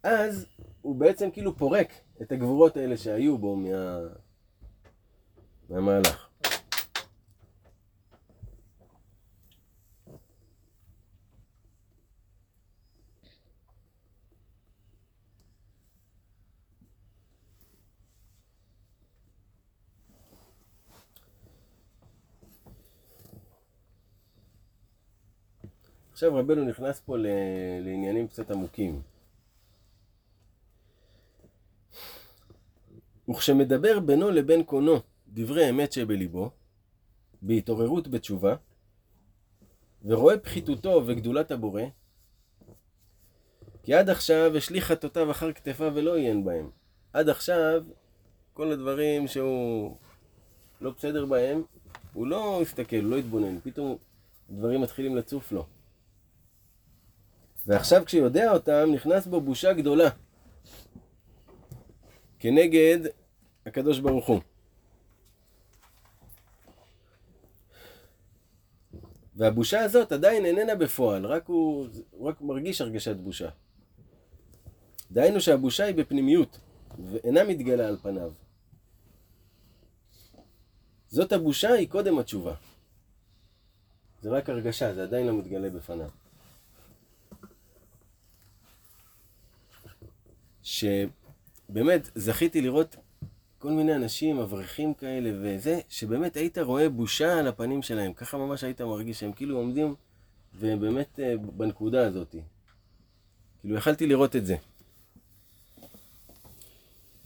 אז הוא בעצם כאילו פורק את הגבורות האלה שהיו בו מה... מהמהלך. עכשיו רבנו נכנס פה לעניינים קצת עמוקים. וכשמדבר בינו לבין קונו דברי אמת שבליבו, בהתעוררות בתשובה, ורואה פחיתותו וגדולת הבורא, כי עד עכשיו השליך חטאותיו אחר כתפיו ולא עיין בהם. עד עכשיו, כל הדברים שהוא לא בסדר בהם, הוא לא הסתכל, הוא לא התבונן, פתאום דברים מתחילים לצוף לו. ועכשיו כשיודע אותם, נכנס בו בושה גדולה. כנגד הקדוש ברוך הוא. והבושה הזאת עדיין איננה בפועל, רק הוא, הוא רק מרגיש הרגשת בושה. דהיינו שהבושה היא בפנימיות, ואינה מתגלה על פניו. זאת הבושה היא קודם התשובה. זה רק הרגשה, זה עדיין לא מתגלה בפניו. שבאמת זכיתי לראות כל מיני אנשים, אברכים כאלה וזה, שבאמת היית רואה בושה על הפנים שלהם, ככה ממש היית מרגיש שהם כאילו עומדים, ובאמת אה, בנקודה הזאת. כאילו יכלתי לראות את זה.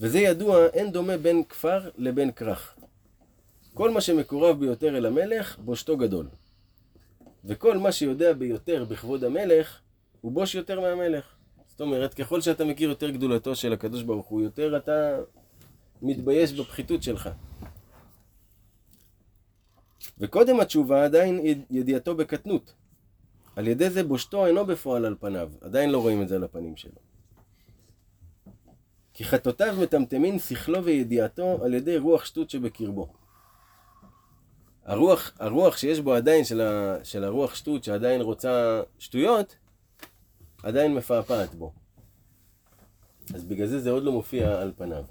וזה ידוע, אין דומה בין כפר לבין כרך. כל מה שמקורב ביותר אל המלך, בושתו גדול. וכל מה שיודע ביותר בכבוד המלך, הוא בוש יותר מהמלך. זאת אומרת, ככל שאתה מכיר יותר גדולתו של הקדוש ברוך הוא, יותר אתה מתבייש בפחיתות שלך. וקודם התשובה עדיין ידיעתו בקטנות. על ידי זה בושתו אינו בפועל על פניו, עדיין לא רואים את זה על הפנים שלו. כי חטאותיו מטמטמין שכלו וידיעתו על ידי רוח שטות שבקרבו. הרוח, הרוח שיש בו עדיין, של, ה, של הרוח שטות שעדיין רוצה שטויות, עדיין מפעפעת בו. אז בגלל זה זה עוד לא מופיע על פניו.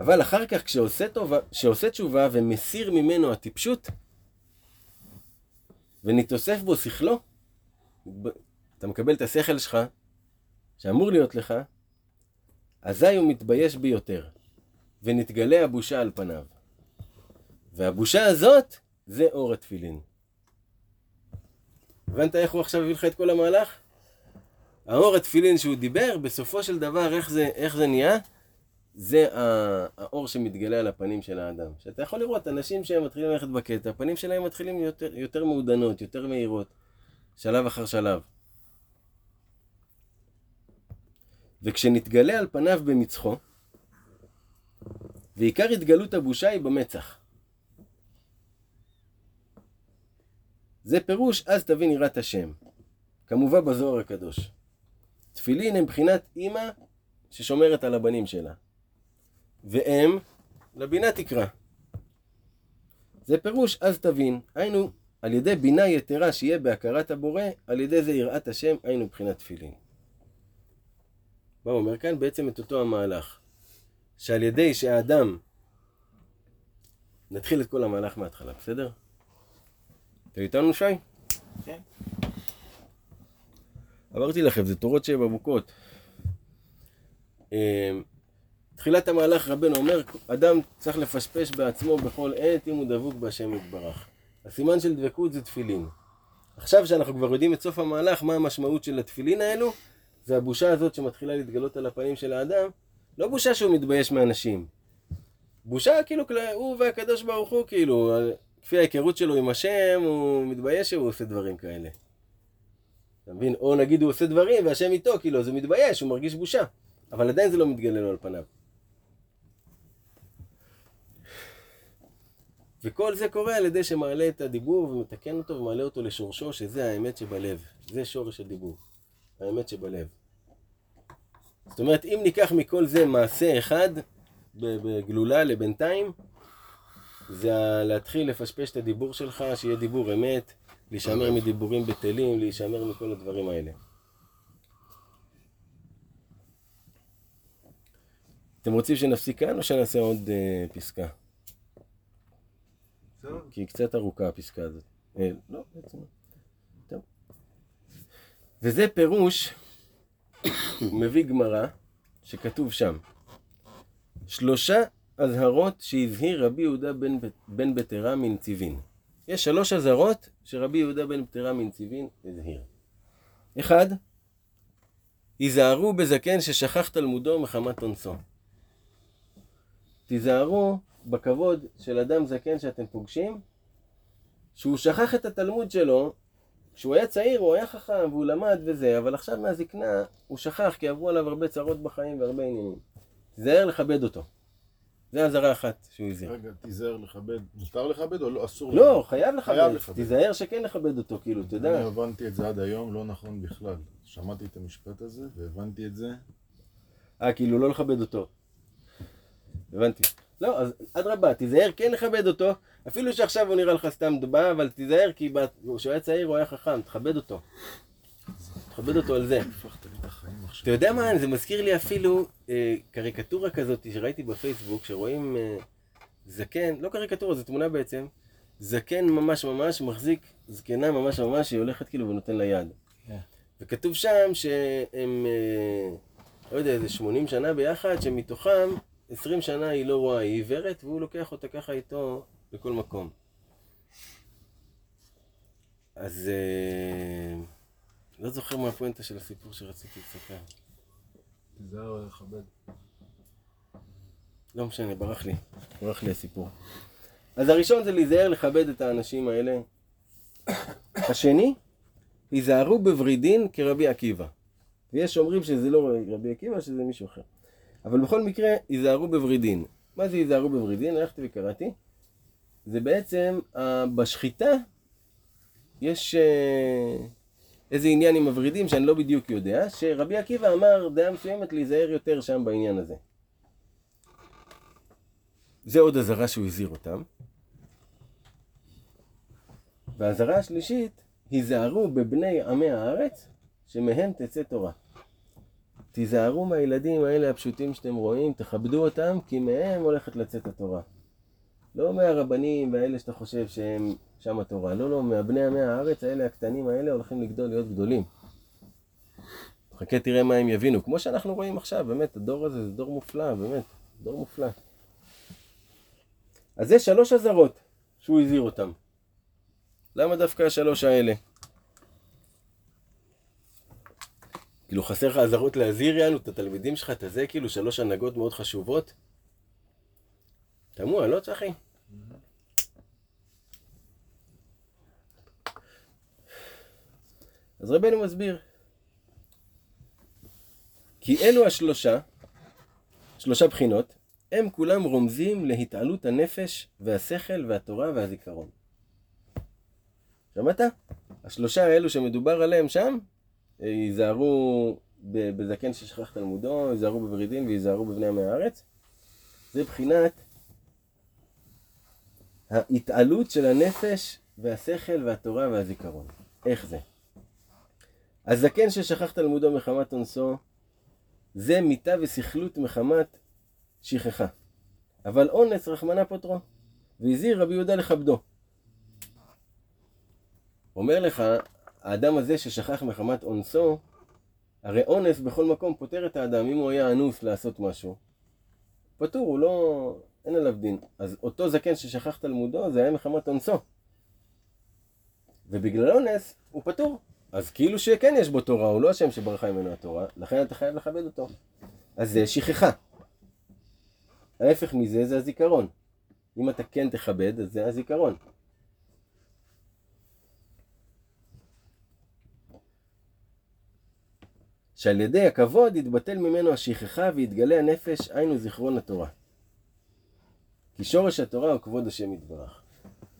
אבל אחר כך כשעושה, טובה, כשעושה תשובה ומסיר ממנו הטיפשות, ונתאסף בו שכלו, אתה מקבל את השכל שלך, שאמור להיות לך, אזי הוא מתבייש ביותר, ונתגלה הבושה על פניו. והבושה הזאת, זה אור התפילין. הבנת איך הוא עכשיו הביא לך את כל המהלך? האור התפילין שהוא דיבר, בסופו של דבר, איך זה, איך זה נהיה? זה האור שמתגלה על הפנים של האדם. שאתה יכול לראות אנשים שהם מתחילים ללכת בקטע, הפנים שלהם מתחילים יותר, יותר מעודנות, יותר מהירות, שלב אחר שלב. וכשנתגלה על פניו במצחו, ועיקר התגלות הבושה היא במצח. זה פירוש, אז תבין יראת השם. כמובן בזוהר הקדוש. תפילין הם בחינת אימא ששומרת על הבנים שלה. ואם לבינה תקרא. זה פירוש, אז תבין. היינו, על ידי בינה יתרה שיהיה בהכרת הבורא, על ידי זה יראת השם, היינו בחינת תפילין. מה אומר כאן? בעצם את אותו המהלך. שעל ידי שהאדם, נתחיל את כל המהלך מההתחלה, בסדר? אתה איתנו שי? כן. אמרתי לכם, זה תורות שבע בוקות. אמ, תחילת המהלך רבנו אומר, אדם צריך לפשפש בעצמו בכל עת אם הוא דבוק בהשם יתברך. הסימן של דבקות זה תפילין. עכשיו שאנחנו כבר יודעים את סוף המהלך, מה המשמעות של התפילין האלו, זה הבושה הזאת שמתחילה להתגלות על הפנים של האדם, לא בושה שהוא מתבייש מאנשים. בושה כאילו, הוא והקדוש ברוך הוא כאילו, כפי ההיכרות שלו עם השם, הוא מתבייש שהוא עושה דברים כאלה. אתה מבין? או נגיד הוא עושה דברים והשם איתו, כאילו, אז הוא מתבייש, הוא מרגיש בושה. אבל עדיין זה לא מתגלה לו על פניו. וכל זה קורה על ידי שמעלה את הדיבור ומתקן אותו ומעלה אותו לשורשו, שזה האמת שבלב. זה שורש הדיבור. האמת שבלב. זאת אומרת, אם ניקח מכל זה מעשה אחד, בגלולה לבינתיים, זה להתחיל לפשפש את הדיבור שלך, שיהיה דיבור אמת, להישמר מדיבורים בטלים, להישמר מכל הדברים האלה. אתם רוצים שנפסיק כאן או שנעשה עוד uh, פסקה? זהו. כי היא קצת ארוכה הפסקה הזאת. אה, לא, בעצם לא. טוב. וזה פירוש, [coughs] מביא גמרא, שכתוב שם, שלושה אזהרות שהזהיר רבי יהודה בן, בן בטרה מנציבין. יש שלוש אזהרות שרבי יהודה בן בטרה מנציבין הזהיר. אחד, היזהרו בזקן ששכח תלמודו מחמת אונסו. תיזהרו בכבוד של אדם זקן שאתם פוגשים, שהוא שכח את התלמוד שלו, כשהוא היה צעיר הוא היה חכם והוא למד וזה, אבל עכשיו מהזקנה הוא שכח כי עברו עליו הרבה צרות בחיים והרבה עניינים. תיזהר לכבד אותו. זה אזהרה אחת שהוא הזהיר. רגע, תיזהר לכבד. מותר לכבד או לא? אסור לא, חייב לכבד. חייב לכבד. תיזהר שכן לכבד אותו, כאילו, אתה יודע. אני הבנתי את זה עד היום, לא נכון בכלל. שמעתי את המשפט הזה והבנתי את זה. אה, כאילו לא לכבד אותו. הבנתי. לא, אז אדרבה, תיזהר כן לכבד אותו, אפילו שעכשיו הוא נראה לך סתם דובה, אבל תיזהר כי כשהוא היה צעיר הוא היה חכם, תכבד אותו. תכבד אותו על זה. אתה יודע מה, זה מזכיר לי אפילו אה, קריקטורה כזאת שראיתי בפייסבוק, שרואים אה, זקן, לא קריקטורה, זו תמונה בעצם, זקן ממש ממש מחזיק זקנה ממש ממש, שהיא הולכת כאילו ונותן לה יד. כן. וכתוב שם שהם, אה, לא יודע, איזה 80 שנה ביחד, שמתוכם עשרים שנה היא לא רואה, היא עיוורת, והוא לוקח אותה ככה איתו לכל מקום. אז לא זוכר מה הפואנטה של הסיפור שרציתי לספר. תיזהר לכבד. לא משנה, ברח לי. ברח לי הסיפור. אז הראשון זה להיזהר לכבד את האנשים האלה. השני, היזהרו בוורידין כרבי עקיבא. ויש שאומרים שזה לא רבי עקיבא, שזה מישהו אחר. אבל בכל מקרה, היזהרו בוורידין. מה זה היזהרו בוורידין? הלכתי וקראתי. זה בעצם, אה, בשחיטה יש אה, איזה עניין עם הוורידים שאני לא בדיוק יודע, שרבי עקיבא אמר דעה מסוימת להיזהר יותר שם בעניין הזה. זה עוד אזהרה שהוא הזהיר אותם. והאזהרה השלישית, היזהרו בבני עמי הארץ, שמהם תצא תורה. תיזהרו מהילדים האלה הפשוטים שאתם רואים, תכבדו אותם, כי מהם הולכת לצאת התורה. לא מהרבנים והאלה שאתה חושב שהם שם התורה. לא, לא, מהבני עמי הארץ האלה, הקטנים האלה, הולכים לגדול להיות גדולים. חכה תראה מה הם יבינו. כמו שאנחנו רואים עכשיו, באמת, הדור הזה זה דור מופלא, באמת, דור מופלא. אז זה שלוש אזהרות שהוא הזהיר אותם. למה דווקא השלוש האלה? כאילו חסר לך אזהרות להזהיר יענו את התלמידים שלך, את הזה, כאילו שלוש הנהגות מאוד חשובות? תמוה, לא צחי? אז רבנו מסביר. כי אלו השלושה, שלושה בחינות, הם כולם רומזים להתעלות הנפש והשכל והתורה והזיכרון. שמעת? השלושה האלו שמדובר עליהם שם, ייזהרו בזקן ששכח תלמודו, ייזהרו בוורידין וייזהרו בבני עמי הארץ. זה בחינת ההתעלות של הנפש והשכל והתורה והזיכרון. איך זה? הזקן ששכח תלמודו מחמת אונסו, זה מיתה וסכלות מחמת שכחה. אבל אונס רחמנא פוטרו, והזהיר רבי יהודה לכבדו. אומר לך, האדם הזה ששכח מחמת אונסו, הרי אונס בכל מקום פוטר את האדם, אם הוא היה אנוס לעשות משהו. פטור, הוא לא... אין עליו דין. אז אותו זקן ששכח תלמודו, זה היה מחמת אונסו. ובגלל אונס, הוא פטור. אז כאילו שכן יש בו תורה, הוא לא השם שברחה ממנו התורה, לכן אתה חייב לכבד אותו. אז זה שכחה. ההפך מזה זה הזיכרון. אם אתה כן תכבד, אז זה הזיכרון. שעל ידי הכבוד יתבטל ממנו השכחה ויתגלה הנפש, היינו זיכרון התורה. כי שורש התורה הוא כבוד השם יתברך.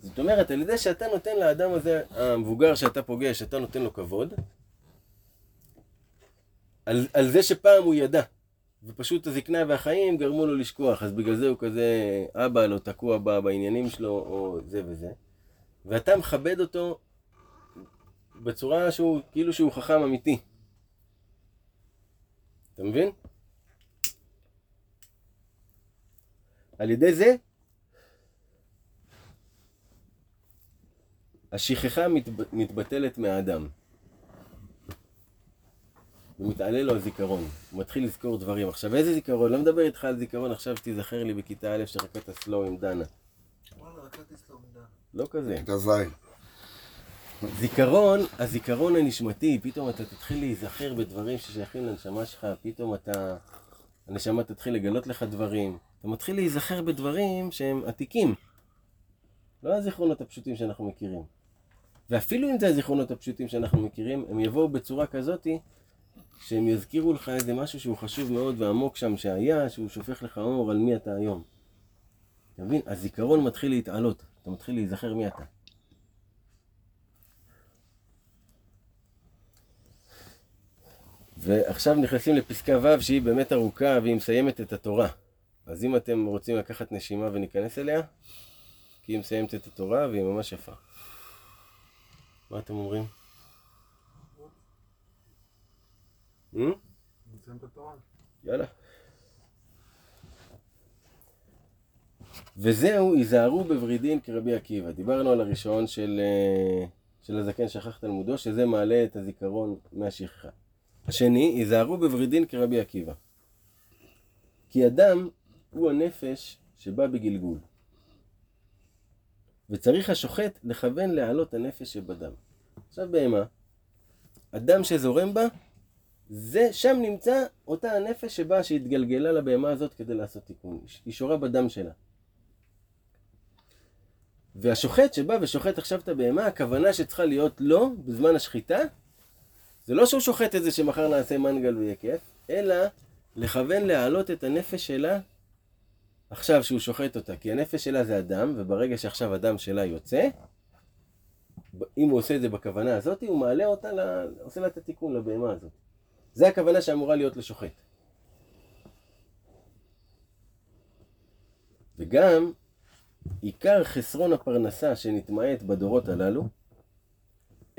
זאת אומרת, על ידי שאתה נותן לאדם הזה, המבוגר שאתה פוגש, אתה נותן לו כבוד, על, על זה שפעם הוא ידע, ופשוט הזקנה והחיים גרמו לו לשכוח, אז בגלל זה הוא כזה אבא לא תקוע בה בעניינים שלו, או זה וזה, ואתה מכבד אותו בצורה שהוא, כאילו שהוא חכם אמיתי. אתה מבין? על ידי זה השכחה מתב... מתבטלת מהאדם. ומתעלה לו הזיכרון. הוא מתחיל לזכור דברים. עכשיו, איזה זיכרון? לא מדבר איתך על זיכרון עכשיו שתיזכר לי בכיתה א' שרקדת סלואו עם דנה. לא כזה. כיתה ז'. זיכרון, הזיכרון הנשמתי, פתאום אתה תתחיל להיזכר בדברים ששייכים לנשמה שלך, פתאום אתה, הנשמה תתחיל לגלות לך דברים. אתה מתחיל להיזכר בדברים שהם עתיקים. לא הזיכרונות הפשוטים שאנחנו מכירים. ואפילו אם זה הזיכרונות הפשוטים שאנחנו מכירים, הם יבואו בצורה כזאתי שהם יזכירו לך איזה משהו שהוא חשוב מאוד ועמוק שם שהיה, שהוא שופך לך אור על מי אתה היום. אתה מבין? הזיכרון מתחיל להתעלות, אתה מתחיל להיזכר מי אתה. ועכשיו נכנסים לפסקה ו' שהיא באמת ארוכה והיא מסיימת את התורה. אז אם אתם רוצים לקחת נשימה וניכנס אליה, כי היא מסיימת את התורה והיא ממש יפה. מה אתם אומרים? בתורה. יאללה. וזהו, היזהרו בוורידין כרבי עקיבא. דיברנו על הראשון של, אה, של הזקן שכח תלמודו, שזה מעלה את הזיכרון מהשכחה. השני, היזהרו בוורידין כרבי עקיבא. כי אדם הוא הנפש שבא בגלגול. וצריך השוחט לכוון להעלות הנפש שבדם. עכשיו בהמה, הדם שזורם בה, זה, שם נמצא אותה הנפש שבאה, שהתגלגלה לבהמה הזאת כדי לעשות תיקון. היא שורה בדם שלה. והשוחט שבא ושוחט עכשיו את הבהמה, הכוונה שצריכה להיות לו בזמן השחיטה, זה לא שהוא שוחט את זה שמחר נעשה מנגל ויהיה כיף, אלא לכוון להעלות את הנפש שלה עכשיו שהוא שוחט אותה, כי הנפש שלה זה הדם, וברגע שעכשיו הדם שלה יוצא, אם הוא עושה את זה בכוונה הזאת, הוא מעלה אותה, לה, עושה לה את התיקון לבהמה הזאת. זה הכוונה שאמורה להיות לשוחט. וגם עיקר חסרון הפרנסה שנתמעט בדורות הללו,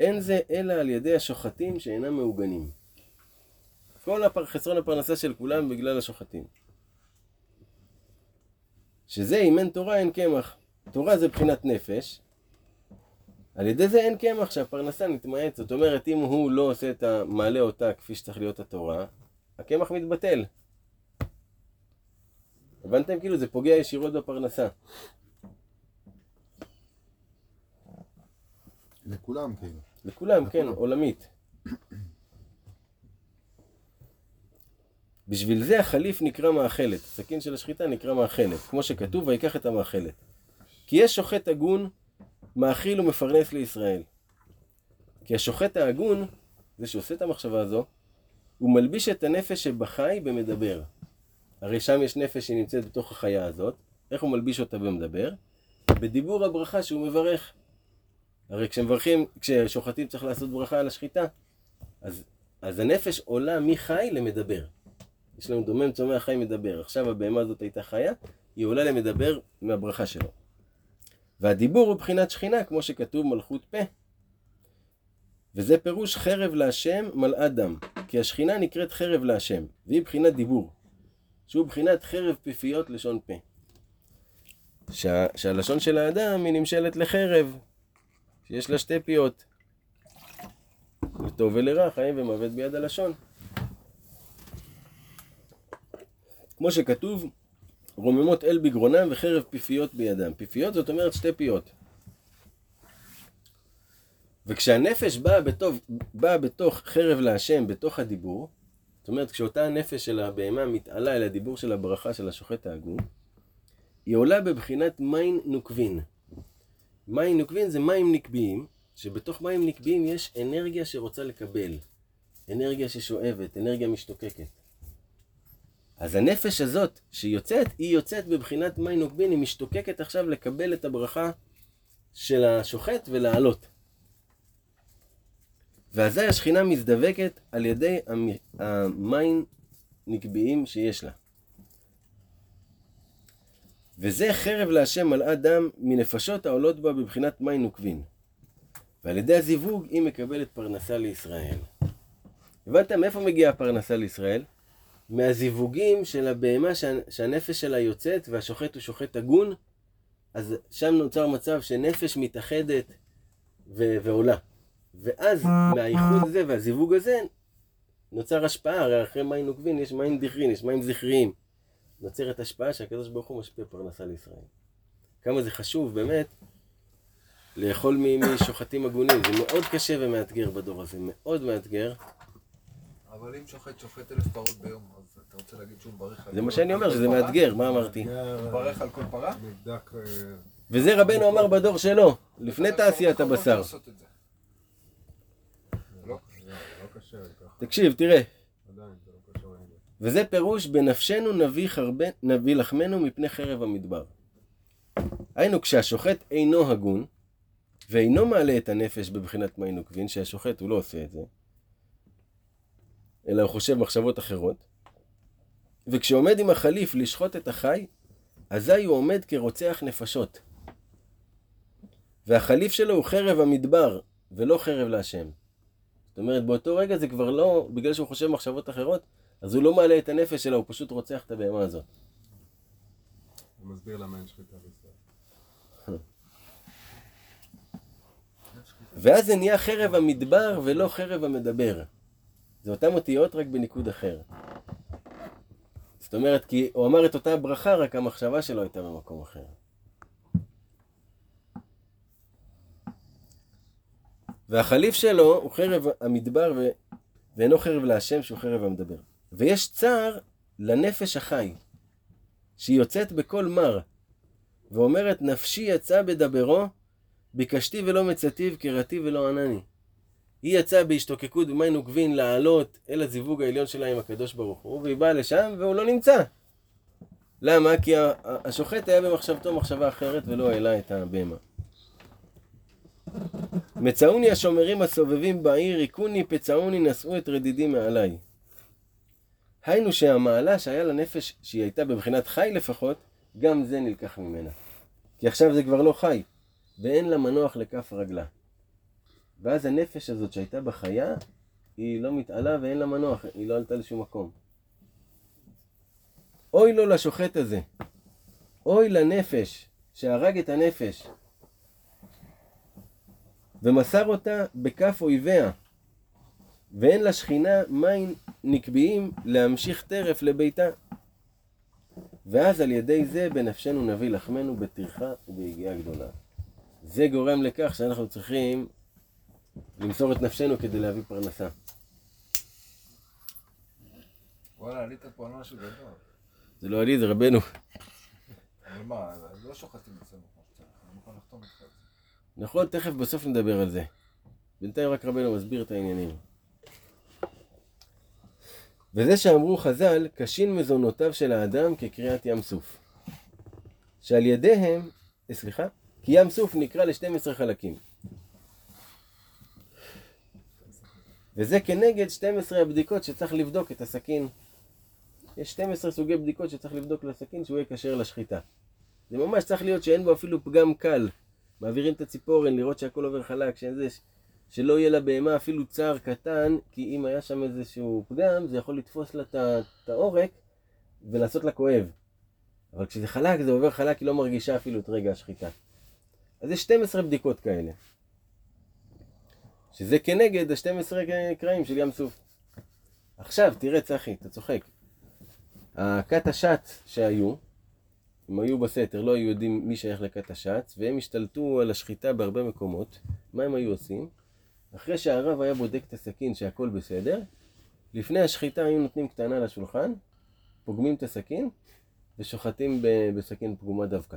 אין זה אלא על ידי השוחטים שאינם מעוגנים. כל הפר... חסרון הפרנסה של כולם בגלל השוחטים. שזה אם אין תורה אין קמח. תורה זה בחינת נפש, על ידי זה אין קמח שהפרנסה נתמעט. זאת אומרת, אם הוא לא עושה את ה... מעלה אותה כפי שצריך להיות התורה, הקמח מתבטל. הבנתם? כאילו זה פוגע ישירות בפרנסה. לכולם כאילו. לכולם, כן, עולמית. בשביל זה החליף נקרא מאכלת, הסכין של השחיטה נקרא מאכלת, כמו שכתוב, ויקח את המאכלת. כי יש שוחט הגון, מאכיל ומפרנס לישראל. כי השוחט ההגון, זה שעושה את המחשבה הזו, הוא מלביש את הנפש שבחי במדבר. הרי שם יש נפש שנמצאת בתוך החיה הזאת, איך הוא מלביש אותה במדבר? בדיבור הברכה שהוא מברך. הרי כשמברכים, כששוחטים צריך לעשות ברכה על השחיטה, אז, אז הנפש עולה מחי למדבר. יש לנו דומם צומח חי מדבר. עכשיו הבהמה הזאת הייתה חיה, היא עולה למדבר מהברכה שלו. והדיבור הוא בחינת שכינה, כמו שכתוב מלכות פה. וזה פירוש חרב להשם מלאה דם. כי השכינה נקראת חרב להשם, והיא בחינת דיבור. שהוא בחינת חרב פיפיות לשון פה. שה, שהלשון של האדם היא נמשלת לחרב, שיש לה שתי פיות. לטוב ולרע, חיים ומוות ביד הלשון. כמו שכתוב, רוממות אל בגרונם וחרב פיפיות בידם. פיפיות זאת אומרת שתי פיות. וכשהנפש באה בתוך, באה בתוך חרב להשם, בתוך הדיבור, זאת אומרת, כשאותה הנפש של הבהמה מתעלה אל הדיבור של הברכה של השוחט ההגון, היא עולה בבחינת מים נוקבין. מים נוקבין זה מים נקביים, שבתוך מים נקביים יש אנרגיה שרוצה לקבל, אנרגיה ששואבת, אנרגיה משתוקקת. אז הנפש הזאת שיוצאת, היא יוצאת בבחינת מים נוקבין, היא משתוקקת עכשיו לקבל את הברכה של השוחט ולעלות. ואזי השכינה מזדבקת על ידי המים נקביים שיש לה. וזה חרב להשם מלאה דם מנפשות העולות בה בבחינת מים נוקבין. ועל ידי הזיווג היא מקבלת פרנסה לישראל. הבנתם מאיפה מגיעה הפרנסה לישראל? מהזיווגים של הבהמה שהנפש שלה יוצאת והשוחט הוא שוחט הגון, אז שם נוצר מצב שנפש מתאחדת ו- ועולה. ואז מהאיחוד הזה והזיווג הזה נוצר השפעה, הרי אחרי מים נוקבין יש מים דכרין, יש מים זכריים. נוצרת השפעה שהקדוש ברוך הוא משפיע פרנסה לישראל. כמה זה חשוב באמת לאכול משוחטים הגונים, זה מאוד קשה ומאתגר בדור הזה, מאוד מאתגר. אבל אם שוחט שוחט אלף פרות ביום, אז אתה רוצה להגיד שהוא מברך על זה מה כל- שאני אומר, שזה כל פרה? מאתגר, מה אמרתי? הוא מברך על כל פרה? נבדק... אה, וזה רבנו אמר בדור שלו, לפני תעשיית כל פעם הבשר. לא, לא, לא תקשיב, תראה, לא. וזה פירוש בנפשנו נביא, חרבן, נביא לחמנו מפני חרב המדבר. היינו, כשהשוחט אינו הגון, ואינו מעלה את הנפש בבחינת מי נוקבין, שהשוחט הוא לא עושה את זה, אלא הוא חושב מחשבות אחרות, וכשעומד עם החליף לשחוט את החי, אזי הוא עומד כרוצח נפשות. והחליף שלו הוא חרב המדבר, ולא חרב להשם. זאת אומרת, באותו רגע זה כבר לא, בגלל שהוא חושב מחשבות אחרות, אז הוא לא מעלה את הנפש שלו, הוא פשוט רוצח את הבהמה הזאת. הוא מסביר למה אין שחיטה בישראל. [laughs] ואז זה נהיה חרב המדבר ולא חרב המדבר. זה אותן אותיות רק בניקוד אחר. זאת אומרת, כי הוא אמר את אותה ברכה, רק המחשבה שלו הייתה במקום אחר. והחליף שלו הוא חרב המדבר ו... ואינו חרב להשם שהוא חרב המדבר. ויש צער לנפש החי, שהיא יוצאת בקול מר, ואומרת נפשי יצא בדברו, ביקשתי ולא מצאתיו, קראתי ולא ענני. היא יצאה בהשתוקקות במים נוקבין לעלות אל הזיווג העליון שלה עם הקדוש ברוך הוא, והיא באה לשם והוא לא נמצא. למה? כי השוחט היה במחשבתו מחשבה אחרת ולא העלה את הבהמה. מצאוני השומרים הסובבים בעיר, היכוני פצעוני נשאו את רדידי מעליי. היינו שהמעלה שהיה לנפש, שהיא הייתה בבחינת חי לפחות, גם זה נלקח ממנה. כי עכשיו זה כבר לא חי, ואין לה מנוח לכף רגלה. ואז הנפש הזאת שהייתה בחיה, היא לא מתעלה ואין לה מנוח, היא לא עלתה לשום מקום. אוי לו לשוחט הזה, אוי לנפש שהרג את הנפש, ומסר אותה בכף אויביה, ואין לשכינה מים נקביים להמשיך טרף לביתה. ואז על ידי זה בנפשנו נביא לחמנו בטרחה וביגיעה גדולה. זה גורם לכך שאנחנו צריכים למסור את נפשנו כדי להביא פרנסה. וואלה, עלית פה על משהו גדול. זה לא עלי, זה רבנו. אבל מה, לא שוחטים אצלנו כמו שצריך, אני מוכן לחתום איתך על זה. נכון, תכף בסוף נדבר על זה. בינתיים רק רבנו מסביר את העניינים. וזה שאמרו חז"ל, קשין מזונותיו של האדם כקריעת ים סוף. שעל ידיהם, אה, סליחה, כי ים סוף נקרא ל-12 חלקים. וזה כנגד 12 הבדיקות שצריך לבדוק את הסכין. יש 12 סוגי בדיקות שצריך לבדוק לסכין שהוא יהיה כשר לשחיטה. זה ממש צריך להיות שאין בו אפילו פגם קל. מעבירים את הציפורן, לראות שהכל עובר חלק, שאין זה, שלא יהיה לבהמה אפילו צער קטן, כי אם היה שם איזשהו פגם, זה יכול לתפוס לה את העורק ולעשות לה כואב. אבל כשזה חלק, זה עובר חלק, היא לא מרגישה אפילו את רגע השחיטה. אז יש 12 בדיקות כאלה. שזה כנגד ה-12 קרעים של ים סוף. עכשיו, תראה צחי, אתה צוחק. הכת השץ שהיו, הם היו בסתר, לא היו יודעים מי שייך לכת השץ, והם השתלטו על השחיטה בהרבה מקומות. מה הם היו עושים? אחרי שהרב היה בודק את הסכין שהכל בסדר, לפני השחיטה היו נותנים קטנה לשולחן, פוגמים את הסכין, ושוחטים בסכין פגומה דווקא.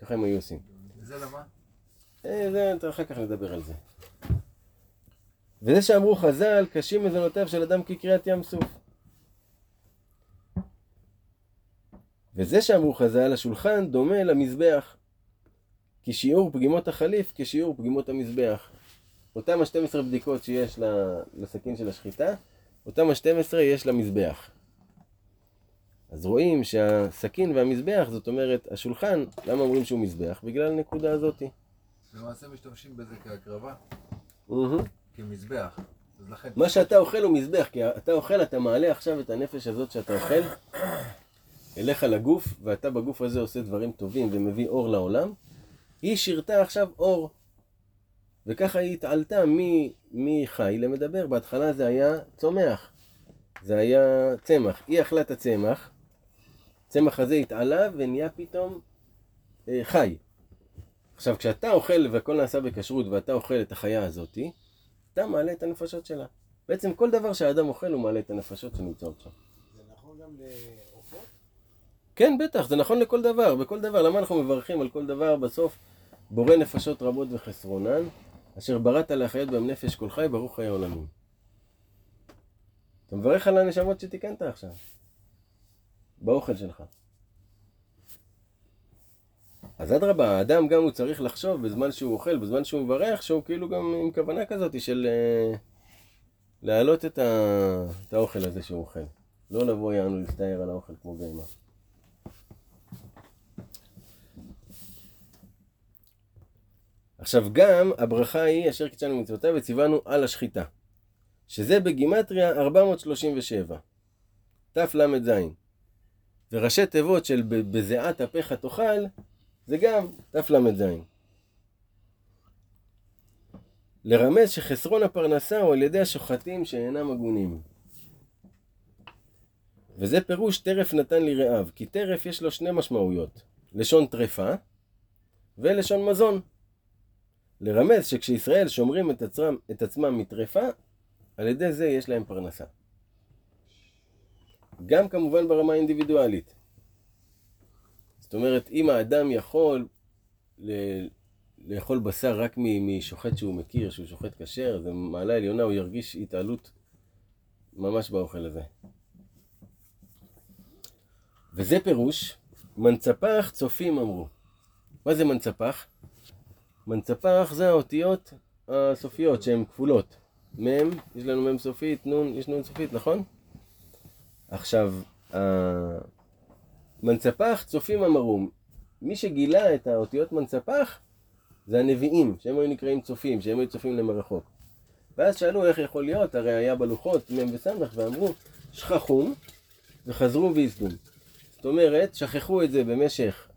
ככה הם היו עושים. וזה למה? אה, זה, אחר כך נדבר על זה. וזה שאמרו חז"ל, קשים מזונותיו של אדם כקריעת ים סוף. וזה שאמרו חז"ל, השולחן דומה למזבח. כי שיעור פגימות החליף כשיעור פגימות המזבח. אותם ה-12 בדיקות שיש לסכין של השחיטה, אותם ה-12 יש למזבח. אז רואים שהסכין והמזבח, זאת אומרת, השולחן, למה אומרים שהוא מזבח? בגלל הנקודה הזאתי. למעשה משתמשים בזה כהקרבה. כמזבח. מה שאתה אוכל הוא מזבח, כי אתה אוכל, אתה מעלה עכשיו את הנפש הזאת שאתה אוכל אליך לגוף, ואתה בגוף הזה עושה דברים טובים ומביא אור לעולם. היא שירתה עכשיו אור. וככה היא התעלתה מחי למדבר. בהתחלה זה היה צומח. זה היה צמח. היא אכלה את הצמח, הצמח הזה התעלה ונהיה פתאום אה, חי. עכשיו, כשאתה אוכל והכל נעשה בכשרות ואתה אוכל את החיה הזאתי, אתה מעלה את הנפשות שלה. בעצם כל דבר שהאדם אוכל הוא מעלה את הנפשות שנמצאות שם. זה נכון גם לעופות? כן, בטח, זה נכון לכל דבר, בכל דבר. למה אנחנו מברכים על כל דבר בסוף? בורא נפשות רבות וחסרונן, אשר בראת להחיות בהם נפש כל חי, ברוך חיי עולמים. אתה מברך על הנשמות שתיקנת עכשיו, באוכל שלך. אז אדרבה, האדם גם הוא צריך לחשוב בזמן שהוא אוכל, בזמן שהוא מברך, שהוא כאילו גם עם כוונה כזאת של אה, להעלות את, ה... את האוכל הזה שהוא אוכל. לא לבוא יענו להסתער על האוכל כמו בהמה. עכשיו גם הברכה היא אשר קידשנו מצוותיו וציוונו על השחיטה. שזה בגימטריה 437. תל"ז. וראשי תיבות של בזיעת אפיך תאכל, זה גם תל"ז. לרמז שחסרון הפרנסה הוא על ידי השוחטים שאינם הגונים. וזה פירוש טרף נתן רעב, כי טרף יש לו שני משמעויות, לשון טרפה ולשון מזון. לרמז שכשישראל שומרים את עצמם, את עצמם מטרפה, על ידי זה יש להם פרנסה. גם כמובן ברמה האינדיבידואלית. זאת אומרת, אם האדם יכול ל- לאכול בשר רק משוחט שהוא מכיר, שהוא שוחט כשר, זה מעלה עליונה, הוא ירגיש התעלות ממש באוכל הזה. וזה פירוש, מנצפח צופים אמרו. מה זה מנצפח? מנצפח זה האותיות הסופיות שהן כפולות. מ', יש לנו מ' סופית, נ', יש נ' סופית, נכון? עכשיו, מנצפח צופים אמרו. מי שגילה את האותיות מנצפח זה הנביאים, שהם היו נקראים צופים, שהם היו צופים למרחוק. ואז שאלו איך יכול להיות, הרי היה בלוחות מ' וס' ואמרו שכחום וחזרו וייסדום. זאת אומרת, שכחו את זה במשך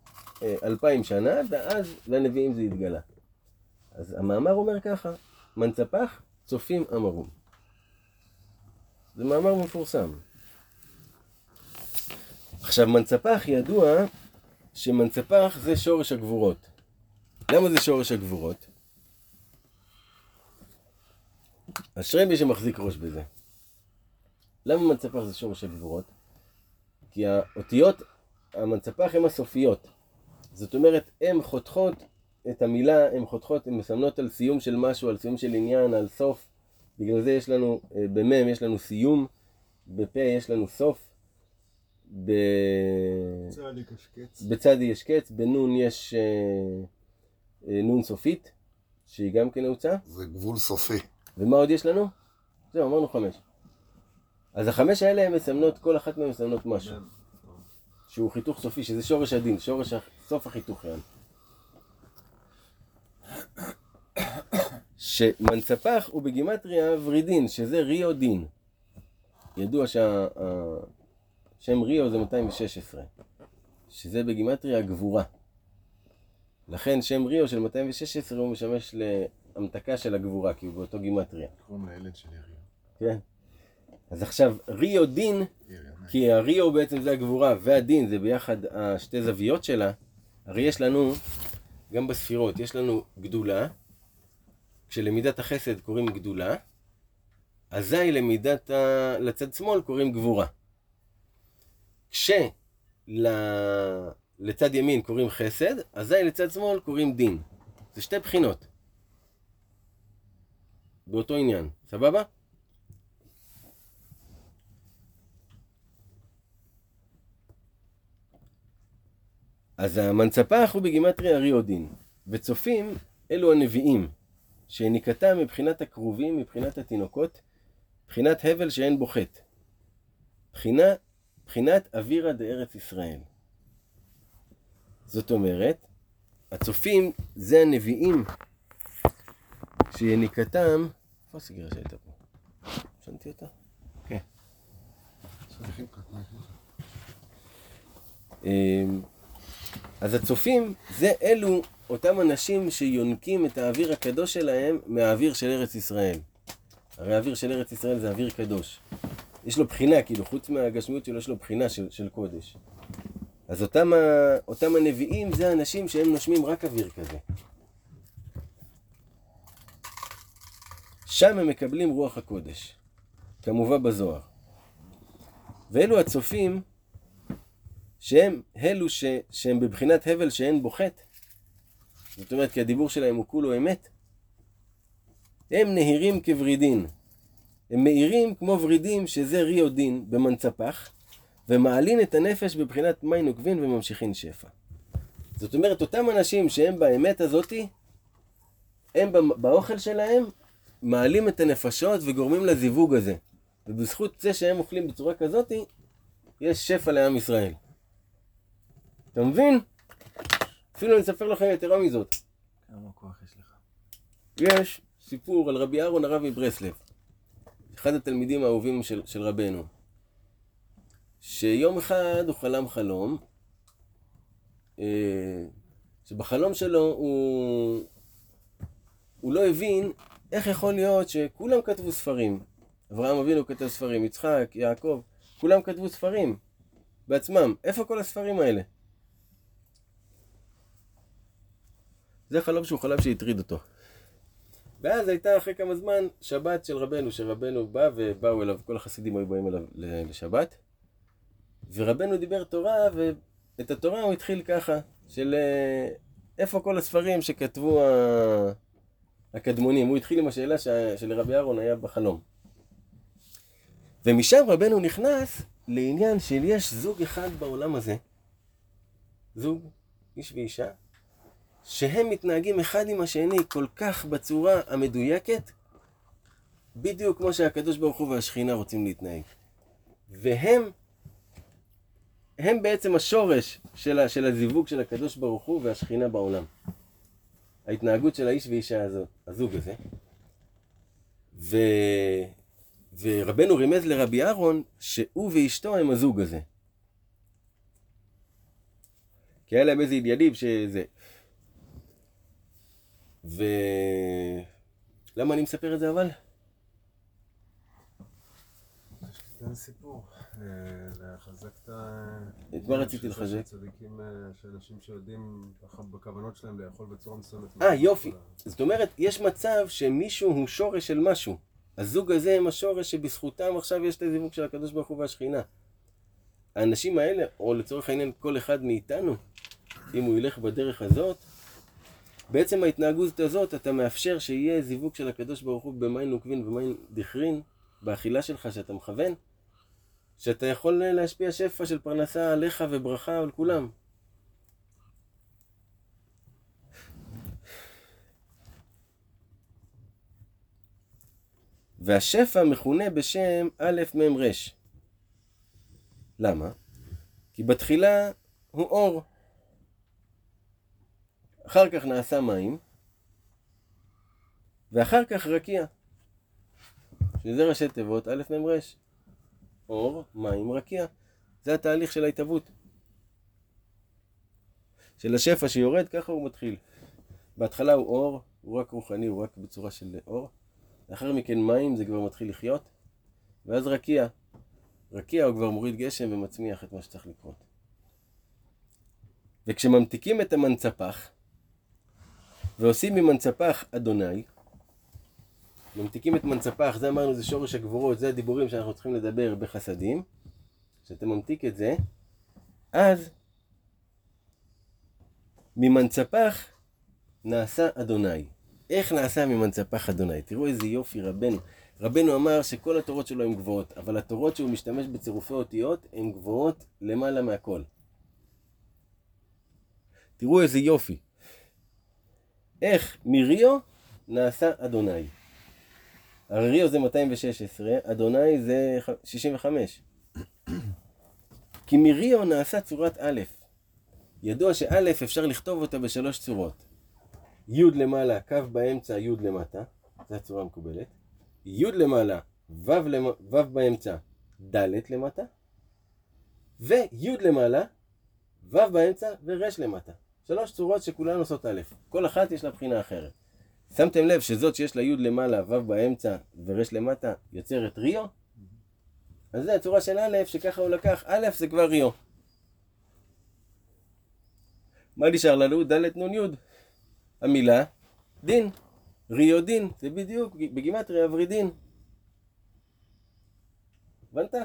אה, אלפיים שנה, ואז לנביאים זה התגלה. אז המאמר אומר ככה, מנצפח צופים אמרו. זה מאמר מפורסם. עכשיו, מנצפח ידוע שמנצפח זה שורש הגבורות. למה זה שורש הגבורות? אשרי מי שמחזיק ראש בזה. למה מנצפח זה שורש הגבורות? כי האותיות, המנצפח הן הסופיות. זאת אומרת, הן חותכות את המילה, הן חותכות, הן מסמנות על סיום של משהו, על סיום של עניין, על סוף. בגלל זה יש לנו, אה, במ' יש לנו סיום, בפ' יש לנו סוף, ב... צה"ל יקשקץ. בצד יש קץ, בנון יש אה, אה, נון סופית, שהיא גם כן נעוצה. זה גבול סופי. ומה עוד יש לנו? זהו, אמרנו חמש. אז החמש האלה הן מסמנות, כל אחת מהן מסמנות משהו. שהוא חיתוך סופי, שזה שורש הדין, שורש סוף החיתוך יענו. שמנצפח הוא בגימטריה ורידין, שזה ריו דין. ידוע שהשם ריו זה 216, שזה בגימטריה הגבורה. לכן שם ריו של 216 הוא משמש להמתקה של הגבורה, כי הוא באותו גימטריה. קוראים לילד שלי ריו. כן. אז עכשיו, ריו דין. כי הריו בעצם זה הגבורה, והדין זה ביחד השתי זוויות שלה, הרי יש לנו, גם בספירות, יש לנו גדולה, כשלמידת החסד קוראים גדולה, אזי למידת ה... לצד שמאל קוראים גבורה. כשלצד ימין קוראים חסד, אזי לצד שמאל קוראים דין. זה שתי בחינות. באותו עניין, סבבה? אז המנצפח הוא בגימטריה ריודין, וצופים אלו הנביאים, שניקתם מבחינת הכרובים, מבחינת התינוקות, מבחינת הבל שאין בו חטא. בחינה, בחינת אווירא דארץ ישראל. זאת אומרת, הצופים זה הנביאים שיניקתם... איפה הסגירה שהייתה פה? שמתי אותה? כן. אמ, אז הצופים זה אלו אותם אנשים שיונקים את האוויר הקדוש שלהם מהאוויר של ארץ ישראל. הרי האוויר של ארץ ישראל זה אוויר קדוש. יש לו בחינה, כאילו, חוץ מהגשמיות שלו, יש לו בחינה של, של קודש. אז אותם, ה, אותם הנביאים זה האנשים שהם נושמים רק אוויר כזה. שם הם מקבלים רוח הקודש, כמובא בזוהר. ואלו הצופים שהם אלו ש, שהם בבחינת הבל שאין בו חטא. זאת אומרת, כי הדיבור שלהם הוא כולו אמת. הם נהירים כוורידין. הם מאירים כמו ורידים שזה ריו דין במנצפח, ומעלין את הנפש בבחינת מי נוקבין וממשיכין שפע. זאת אומרת, אותם אנשים שהם באמת הזאתי, הם באוכל שלהם מעלים את הנפשות וגורמים לזיווג הזה. ובזכות זה שהם אוכלים בצורה כזאתי, יש שפע לעם ישראל. אתה מבין? אפילו אני אספר לכם יתרה מזאת. כמה כוח יש לך? יש סיפור על רבי אהרון הרב מברסלב, אחד התלמידים האהובים של, של רבנו, שיום אחד הוא חלם חלום, אה, שבחלום שלו הוא, הוא לא הבין איך יכול להיות שכולם כתבו ספרים. אברהם אבינו כתב ספרים, יצחק, יעקב, כולם כתבו ספרים בעצמם. איפה כל הספרים האלה? זה חלום שהוא חלם שהטריד אותו. ואז הייתה אחרי כמה זמן שבת של רבנו, שרבנו בא ובאו אליו, כל החסידים היו באים אליו לשבת. ורבנו דיבר תורה, ואת התורה הוא התחיל ככה, של אה, איפה כל הספרים שכתבו הקדמונים. הוא התחיל עם השאלה שלרבי אהרון היה בחלום. ומשם רבנו נכנס לעניין של יש זוג אחד בעולם הזה, זוג, איש ואישה, שהם מתנהגים אחד עם השני כל כך בצורה המדויקת, בדיוק כמו שהקדוש ברוך הוא והשכינה רוצים להתנהג. והם, הם בעצם השורש של, ה, של הזיווג של הקדוש ברוך הוא והשכינה בעולם. ההתנהגות של האיש ואישה הזאת, הזוג הזה. ו... ורבנו רימז לרבי אהרון שהוא ואשתו הם הזוג הזה. כי היה להם איזה עניינים שזה. ו... למה אני מספר את זה אבל? תן סיפור. אה, לחזק את ה... את מה רציתי לחזק? צדיקים, אה, שאנשים שיודעים בכוונות שלהם לאכול בצורה מסוימת. אה, יופי. זאת אומרת, יש מצב שמישהו הוא שורש של משהו. הזוג הזה הם השורש שבזכותם עכשיו יש את הזיווג של הקדוש ברוך הוא והשכינה. האנשים האלה, או לצורך העניין כל אחד מאיתנו, אם הוא ילך בדרך הזאת, בעצם ההתנהגות הזאת אתה מאפשר שיהיה זיווג של הקדוש ברוך הוא במים נוקבין ומים דכרין, באכילה שלך שאתה מכוון, שאתה יכול להשפיע שפע של פרנסה עליך וברכה על כולם. והשפע מכונה בשם א' מ' ר'. למה? כי בתחילה הוא אור. אחר כך נעשה מים, ואחר כך רקיע. שזה ראשי תיבות א' מ' ר'. אור, מים, רקיע. זה התהליך של ההתהוות. של השפע שיורד, ככה הוא מתחיל. בהתחלה הוא אור, הוא רק רוחני, הוא רק בצורה של אור. לאחר מכן מים זה כבר מתחיל לחיות, ואז רקיע. רקיע הוא כבר מוריד גשם ומצמיח את מה שצריך לקרות. וכשממתיקים את המנצפח, ועושים ממנצפח אדוני, ממתיקים את מנצפח, זה אמרנו זה שורש הגבורות, זה הדיבורים שאנחנו צריכים לדבר בחסדים, כשאתה ממתיק את זה, אז ממנצפח נעשה אדוני. איך נעשה ממנצפח אדוני? תראו איזה יופי רבנו. רבנו אמר שכל התורות שלו הן גבוהות, אבל התורות שהוא משתמש בצירופי אותיות הן גבוהות למעלה מהכל. תראו איזה יופי. איך מריו נעשה אדוני. הרי ריו זה 216, אדוני זה 65. כי מריו נעשה צורת א'. ידוע שא' אפשר לכתוב אותה בשלוש צורות. י' למעלה, קו באמצע, י' למטה, זו הצורה המקובלת. י' למעלה, ו', למ... באמצע, ד' למטה. וי' למעלה, ו' באמצע ור' למטה. שלוש צורות שכולן עושות א'. כל אחת יש לה בחינה אחרת. שמתם לב שזאת שיש לה י' למעלה, ו' באמצע ור' למטה, יוצרת ריו? אז זה הצורה של א', שככה הוא לקח, א' זה כבר ריו. מה נשאר לנו? ד' נ' י'. המילה דין, ריו דין, זה בדיוק בגימטריה ורידין. הבנת?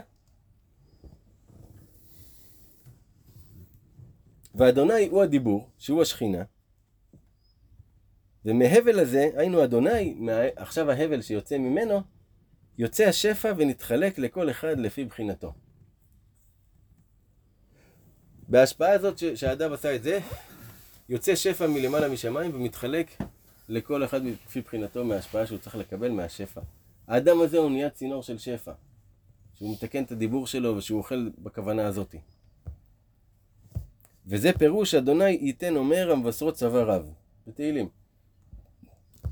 ואדוני הוא הדיבור, שהוא השכינה, ומהבל הזה, היינו אדוני, מה... עכשיו ההבל שיוצא ממנו, יוצא השפע ונתחלק לכל אחד לפי בחינתו. בהשפעה הזאת ש... שהאדם עשה את זה, יוצא שפע מלמעלה משמיים ומתחלק לכל אחד לפי בחינתו מההשפעה שהוא צריך לקבל מהשפע. האדם הזה הוא נהיה צינור של שפע, שהוא מתקן את הדיבור שלו ושהוא אוכל בכוונה הזאתי. וזה פירוש אדוני ייתן אומר המבשרות צבא רב, בתהילים.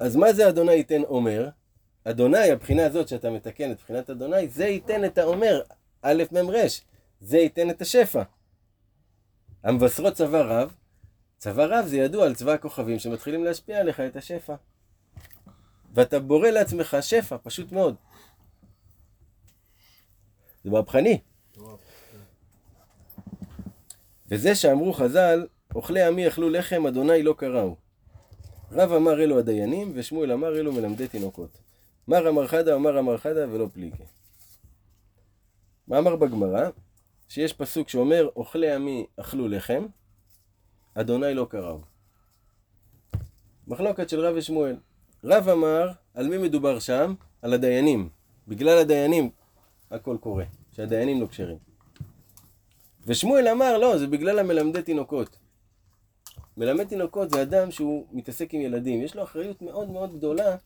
אז מה זה אדוני ייתן אומר? אדוני, הבחינה הזאת שאתה מתקן את בחינת אדוני, זה ייתן את האומר, א' מ' ר', זה ייתן את השפע. המבשרות צבא רב, צבא רב זה ידוע על צבא הכוכבים שמתחילים להשפיע עליך את השפע. ואתה בורא לעצמך שפע, פשוט מאוד. זה מהפכני. וזה שאמרו חז"ל, אוכלי עמי אכלו לחם, אדוני לא קראו. רב אמר אלו הדיינים, ושמואל אמר אלו מלמדי תינוקות. מר אמר חדה, אמר אמר חדה, ולא פליגי. מה אמר בגמרא? שיש פסוק שאומר, אוכלי עמי אכלו לחם, אדוני לא קראו. מחלוקת של רב ושמואל. רב אמר, על מי מדובר שם? על הדיינים. בגלל הדיינים הכל קורה, שהדיינים לא כשרים. ושמואל אמר, לא, זה בגלל המלמדי תינוקות. מלמד תינוקות זה אדם שהוא מתעסק עם ילדים. יש לו אחריות מאוד מאוד גדולה,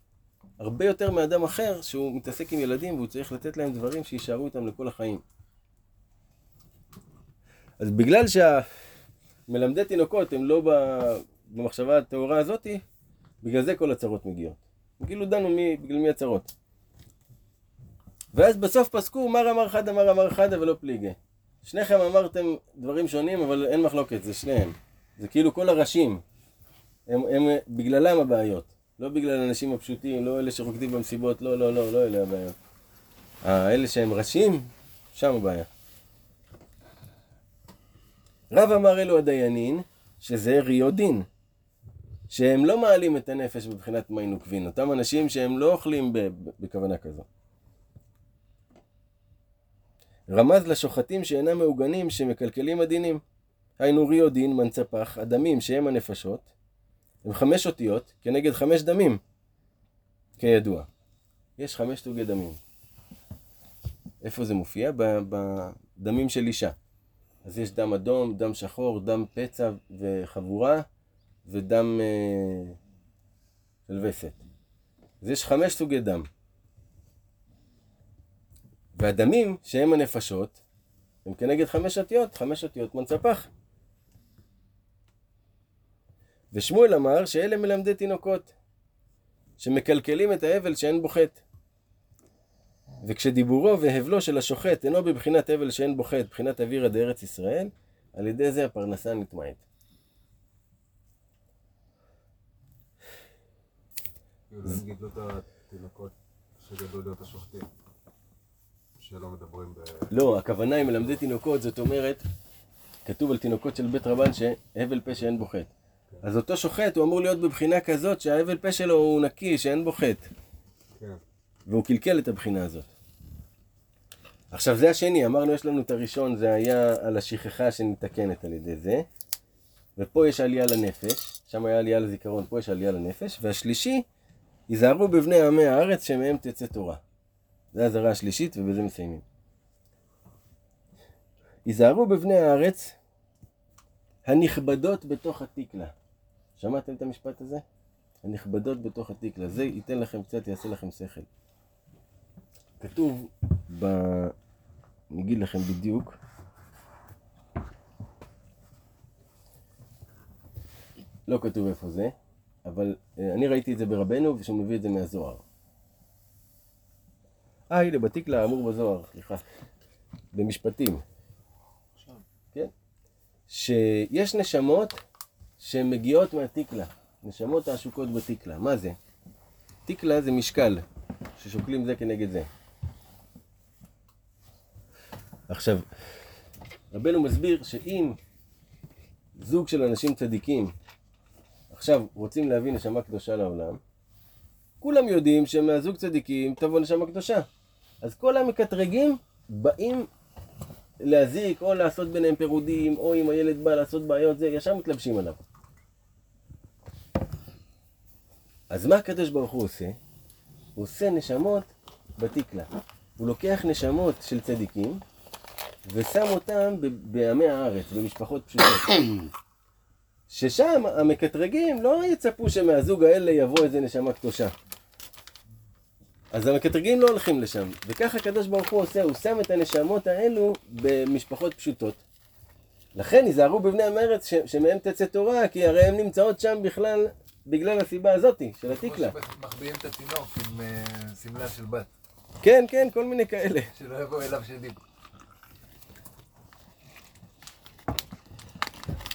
הרבה יותר מאדם אחר שהוא מתעסק עם ילדים והוא צריך לתת להם דברים שיישארו איתם לכל החיים. אז בגלל שהמלמדי תינוקות הם לא במחשבה הטהורה הזאתי, בגלל זה כל הצרות מגיעות. כאילו דנו מי, בגלל מי הצרות. ואז בסוף פסקו, מר אמר חדה, מר אמר חדה ולא פליגי. שניכם אמרתם דברים שונים, אבל אין מחלוקת, זה שניהם. זה כאילו כל הראשים. הם, הם בגללם הבעיות. לא בגלל האנשים הפשוטים, לא אלה שרוקדים במסיבות, לא, לא, לא, לא אלה הבעיות. האלה שהם ראשים, שם הבעיה. רב אמר אלו הדיינין, שזה ריו דין. שהם לא מעלים את הנפש בבחינת מי נוקבין. אותם אנשים שהם לא אוכלים בכוונה כזו. רמז לשוחטים שאינם מעוגנים שמקלקלים הדינים. היינו ריו דין, מנצפח, הדמים שהם הנפשות, הם חמש אותיות כנגד חמש דמים, כידוע. יש חמש סוגי דמים. איפה זה מופיע? בדמים של אישה. אז יש דם אדום, דם שחור, דם פצע וחבורה, ודם אה, וסת. אז יש חמש סוגי דם. והדמים, שהם הנפשות, הם כנגד חמש אותיות, חמש אותיות מנצפח. ושמואל אמר שאלה מלמדי תינוקות, שמקלקלים את ההבל שאין בו חטא. וכשדיבורו והבלו של השוחט אינו בבחינת הבל שאין בו חטא, בחינת אווירא דארץ ישראל, על ידי זה הפרנסה נטמעת. כאילו, הם גידלו את התינוקות שגדלו להיות השוחטים. שלא מדברים ב... לא, הכוונה היא מלמדי תינוקות, זאת אומרת, כתוב על תינוקות של בית רבן שהבל פה שאין בו חטא. אז אותו שוחט הוא אמור להיות בבחינה כזאת שההבל פה שלו הוא נקי, שאין בו חטא. כן. והוא קלקל את הבחינה הזאת. עכשיו זה השני, אמרנו יש לנו את הראשון, זה היה על השכחה שנתקנת על ידי זה. ופה יש עלייה לנפש, שם היה עלייה לזיכרון, פה יש עלייה לנפש. והשלישי, היזהרו בבני עמי הארץ שמהם תצא תורה. זה האזהרה השלישית ובזה מסיימים. היזהרו בבני הארץ הנכבדות בתוך התקלה. שמעתם את המשפט הזה? הנכבדות בתוך התקלה. זה ייתן לכם קצת, יעשה לכם שכל. כתוב ב... אני אגיד לכם בדיוק. לא כתוב איפה זה, אבל אה, אני ראיתי את זה ברבנו, ושהוא מביא את זה מהזוהר. אה, הנה, בתקלה האמור בזוהר, סליחה. במשפטים. כן? שיש נשמות שמגיעות מהתקלה. נשמות העשוקות בתקלה. מה זה? תקלה זה משקל, ששוקלים זה כנגד זה. עכשיו, רבנו מסביר שאם זוג של אנשים צדיקים עכשיו רוצים להביא נשמה קדושה לעולם, כולם יודעים שמהזוג צדיקים תבוא נשמה קדושה. אז כל המקטרגים באים להזיק או לעשות ביניהם פירודים, או אם הילד בא לעשות בעיות, זה ישר מתלבשים עליו. אז מה הקדוש ברוך הוא עושה? הוא עושה נשמות בתקלה. הוא לוקח נשמות של צדיקים ושם אותם בעמי הארץ, במשפחות פשוטות. ששם המקטרגים לא יצפו שמהזוג האלה יבוא איזה נשמה קדושה. אז המקטרגים לא הולכים לשם, וככה הקדוש ברוך הוא עושה, הוא שם את הנשמות האלו במשפחות פשוטות. לכן היזהרו בבני המרץ ש- שמהם תצא תורה, כי הרי הן נמצאות שם בכלל, בגלל הסיבה הזאתי, של התקלה. כמו שמחביאים את התינוק עם אה, שמלה של בת, כן, כן, כל מיני כאלה. [laughs] שלא יבוא אליו שדים.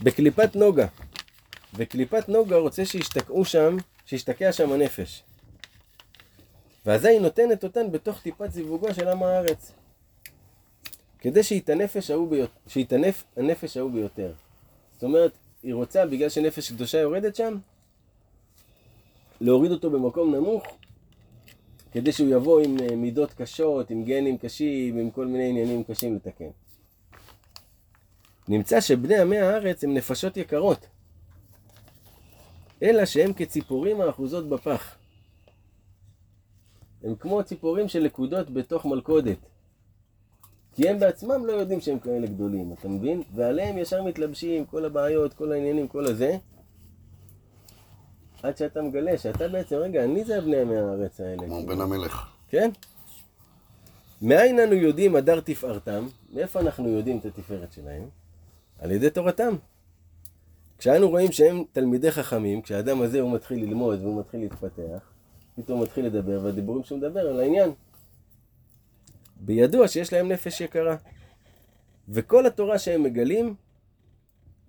בקליפת נוגה. וקליפת נוגה רוצה שישתקעו שם, שישתקע שם הנפש. ואזי היא נותנת אותן בתוך טיפת זיווגו של עם הארץ. כדי שיתענפש ביותר, שיתענף הנפש ההוא ביותר. זאת אומרת, היא רוצה, בגלל שנפש קדושה יורדת שם, להוריד אותו במקום נמוך, כדי שהוא יבוא עם אה, מידות קשות, עם גנים קשים, עם כל מיני עניינים קשים לתקן. נמצא שבני עמי הארץ הם נפשות יקרות, אלא שהם כציפורים האחוזות בפח. הם כמו ציפורים שלכודות בתוך מלכודת. כי הם בעצמם לא יודעים שהם כאלה גדולים, אתה מבין? ועליהם ישר מתלבשים כל הבעיות, כל העניינים, כל הזה. עד שאתה מגלה שאתה בעצם, רגע, אני זה הבני עמי הארץ האלה. כמו בן המלך. כן? מאין אנו יודעים הדר תפארתם? מאיפה אנחנו יודעים את התפארת שלהם? על ידי תורתם. כשאנו רואים שהם תלמידי חכמים, כשהאדם הזה הוא מתחיל ללמוד והוא מתחיל להתפתח, פתאום מתחיל לדבר, והדיבורים שהוא מדבר על העניין. בידוע שיש להם נפש יקרה. וכל התורה שהם מגלים,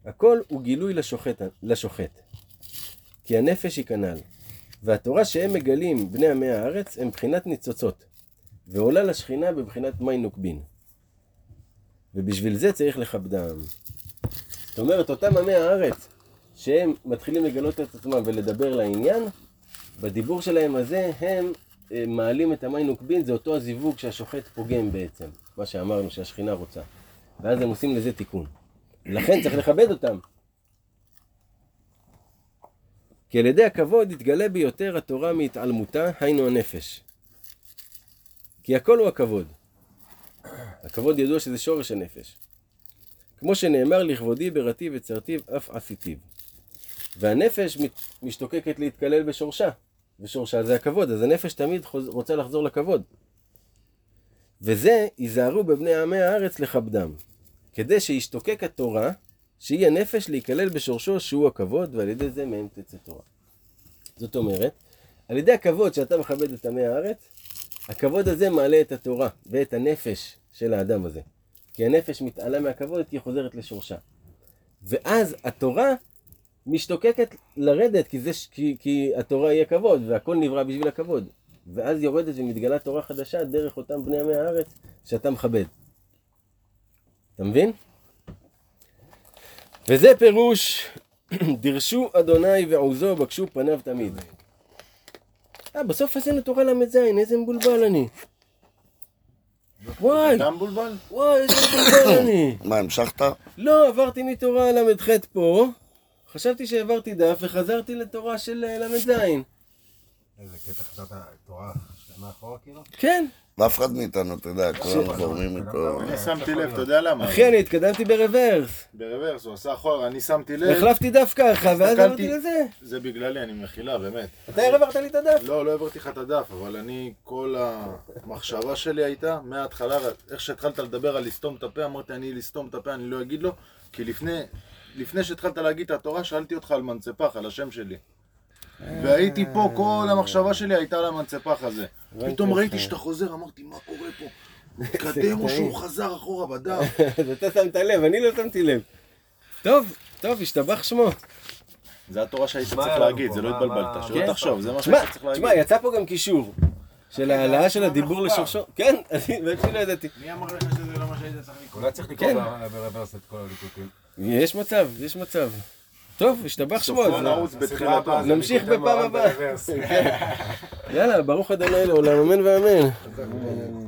הכל הוא גילוי לשוחט, לשוחט. כי הנפש היא כנ"ל. והתורה שהם מגלים, בני עמי הארץ, הם בחינת ניצוצות. ועולה לשכינה בבחינת מי נוקבין. ובשביל זה צריך לכבדם. זאת אומרת, אותם עמי הארץ, שהם מתחילים לגלות את עצמם ולדבר לעניין, בדיבור שלהם הזה הם אה, מעלים את המי נוקבין, זה אותו הזיווג שהשוחט פוגם בעצם, מה שאמרנו שהשכינה רוצה. ואז הם עושים לזה תיקון. לכן צריך לכבד אותם. כי על ידי הכבוד יתגלה ביותר התורה מהתעלמותה, היינו הנפש. כי הכל הוא הכבוד. הכבוד ידוע שזה שורש הנפש. כמו שנאמר לכבודי בראתי וצרתיו אף עשיתיו. והנפש משתוקקת להתקלל בשורשה, ושורשה זה הכבוד, אז הנפש תמיד חוז... רוצה לחזור לכבוד. וזה, היזהרו בבני עמי הארץ לכבדם, כדי שישתוקק התורה, שהיא הנפש להיכלל בשורשו שהוא הכבוד, ועל ידי זה מהם תצא תורה. זאת אומרת, על ידי הכבוד שאתה מכבד את עמי הארץ, הכבוד הזה מעלה את התורה ואת הנפש של האדם הזה. כי הנפש מתעלה מהכבוד, היא חוזרת לשורשה. ואז התורה משתוקקת לרדת, כי, זה, ש- כי, כי התורה היא הכבוד, והכל נברא בשביל הכבוד. ואז יורדת ומתגלה תורה חדשה דרך אותם בני עמי הארץ שאתה מכבד. אתה מבין? וזה פירוש, [clears throat] דרשו אדוני ועוזו, בקשו פניו תמיד. אה, בסוף עשינו תורה ל"ז, איזה מבולבל אני. וואי, אתה מבולבל? וואי, איזה מבולבל [coughs] אני. מה, המשכת? לא, עברתי מתורה ל"ח פה, חשבתי שהעברתי דף וחזרתי לתורה של אה, ל"ז. איזה קטע חשבת תורה שנה אחורה כאילו? כן. ואף אחד מאיתנו, אתה יודע, כולם זורמים איתו. אני שמתי לב, אתה יודע למה? אחי, אני התקדמתי ברוורס. ברוורס, הוא עשה אחורה, אני שמתי לב, החלפתי דף ככה, ואז עברתי לזה. זה בגללי, אני מחילה, באמת. אתה העברת לי את הדף. לא, לא העברתי לך את הדף, אבל אני, כל המחשבה שלי הייתה, מההתחלה, איך שהתחלת לדבר על לסתום את הפה, אמרתי, אני לסתום את הפה, אני לא אגיד לו, כי לפני, לפני שהתחלת להגיד את התורה, שאלתי אותך על מנצפח, על השם שלי. והייתי פה, כל המחשבה שלי הייתה על המנצפח הזה. פתאום. ראיתי שאתה חוזר, אמרתי, מה קורה פה? התקדם או שהוא חזר אחורה בדף? אז [laughs] אתה שמת לב, אני לא שמתי לב. טוב, טוב, השתבח שמו. זה התורה שהיית צריך לנו להגיד, פה? זה לא התבלבלת. שלא כן. תחשוב, זה מה שהיית צריך להגיד. תשמע, יצא פה גם קישור. של העלאה של הדיבור לשורשו. כן, [laughs] אני בעצמי לא ידעתי. מי אמר לך שזה לא מה שהיית צריך לקרוא? אולי צריך לקרוא כן. ב- ברוורס את כל הליקוטים. יש מצב, יש מצב. טוב, השתבח שמו. נמשיך בפעם מוהר"ן הבאה. [laughs] יאללה, ברוך אדוני לעולם, אמן ואמן.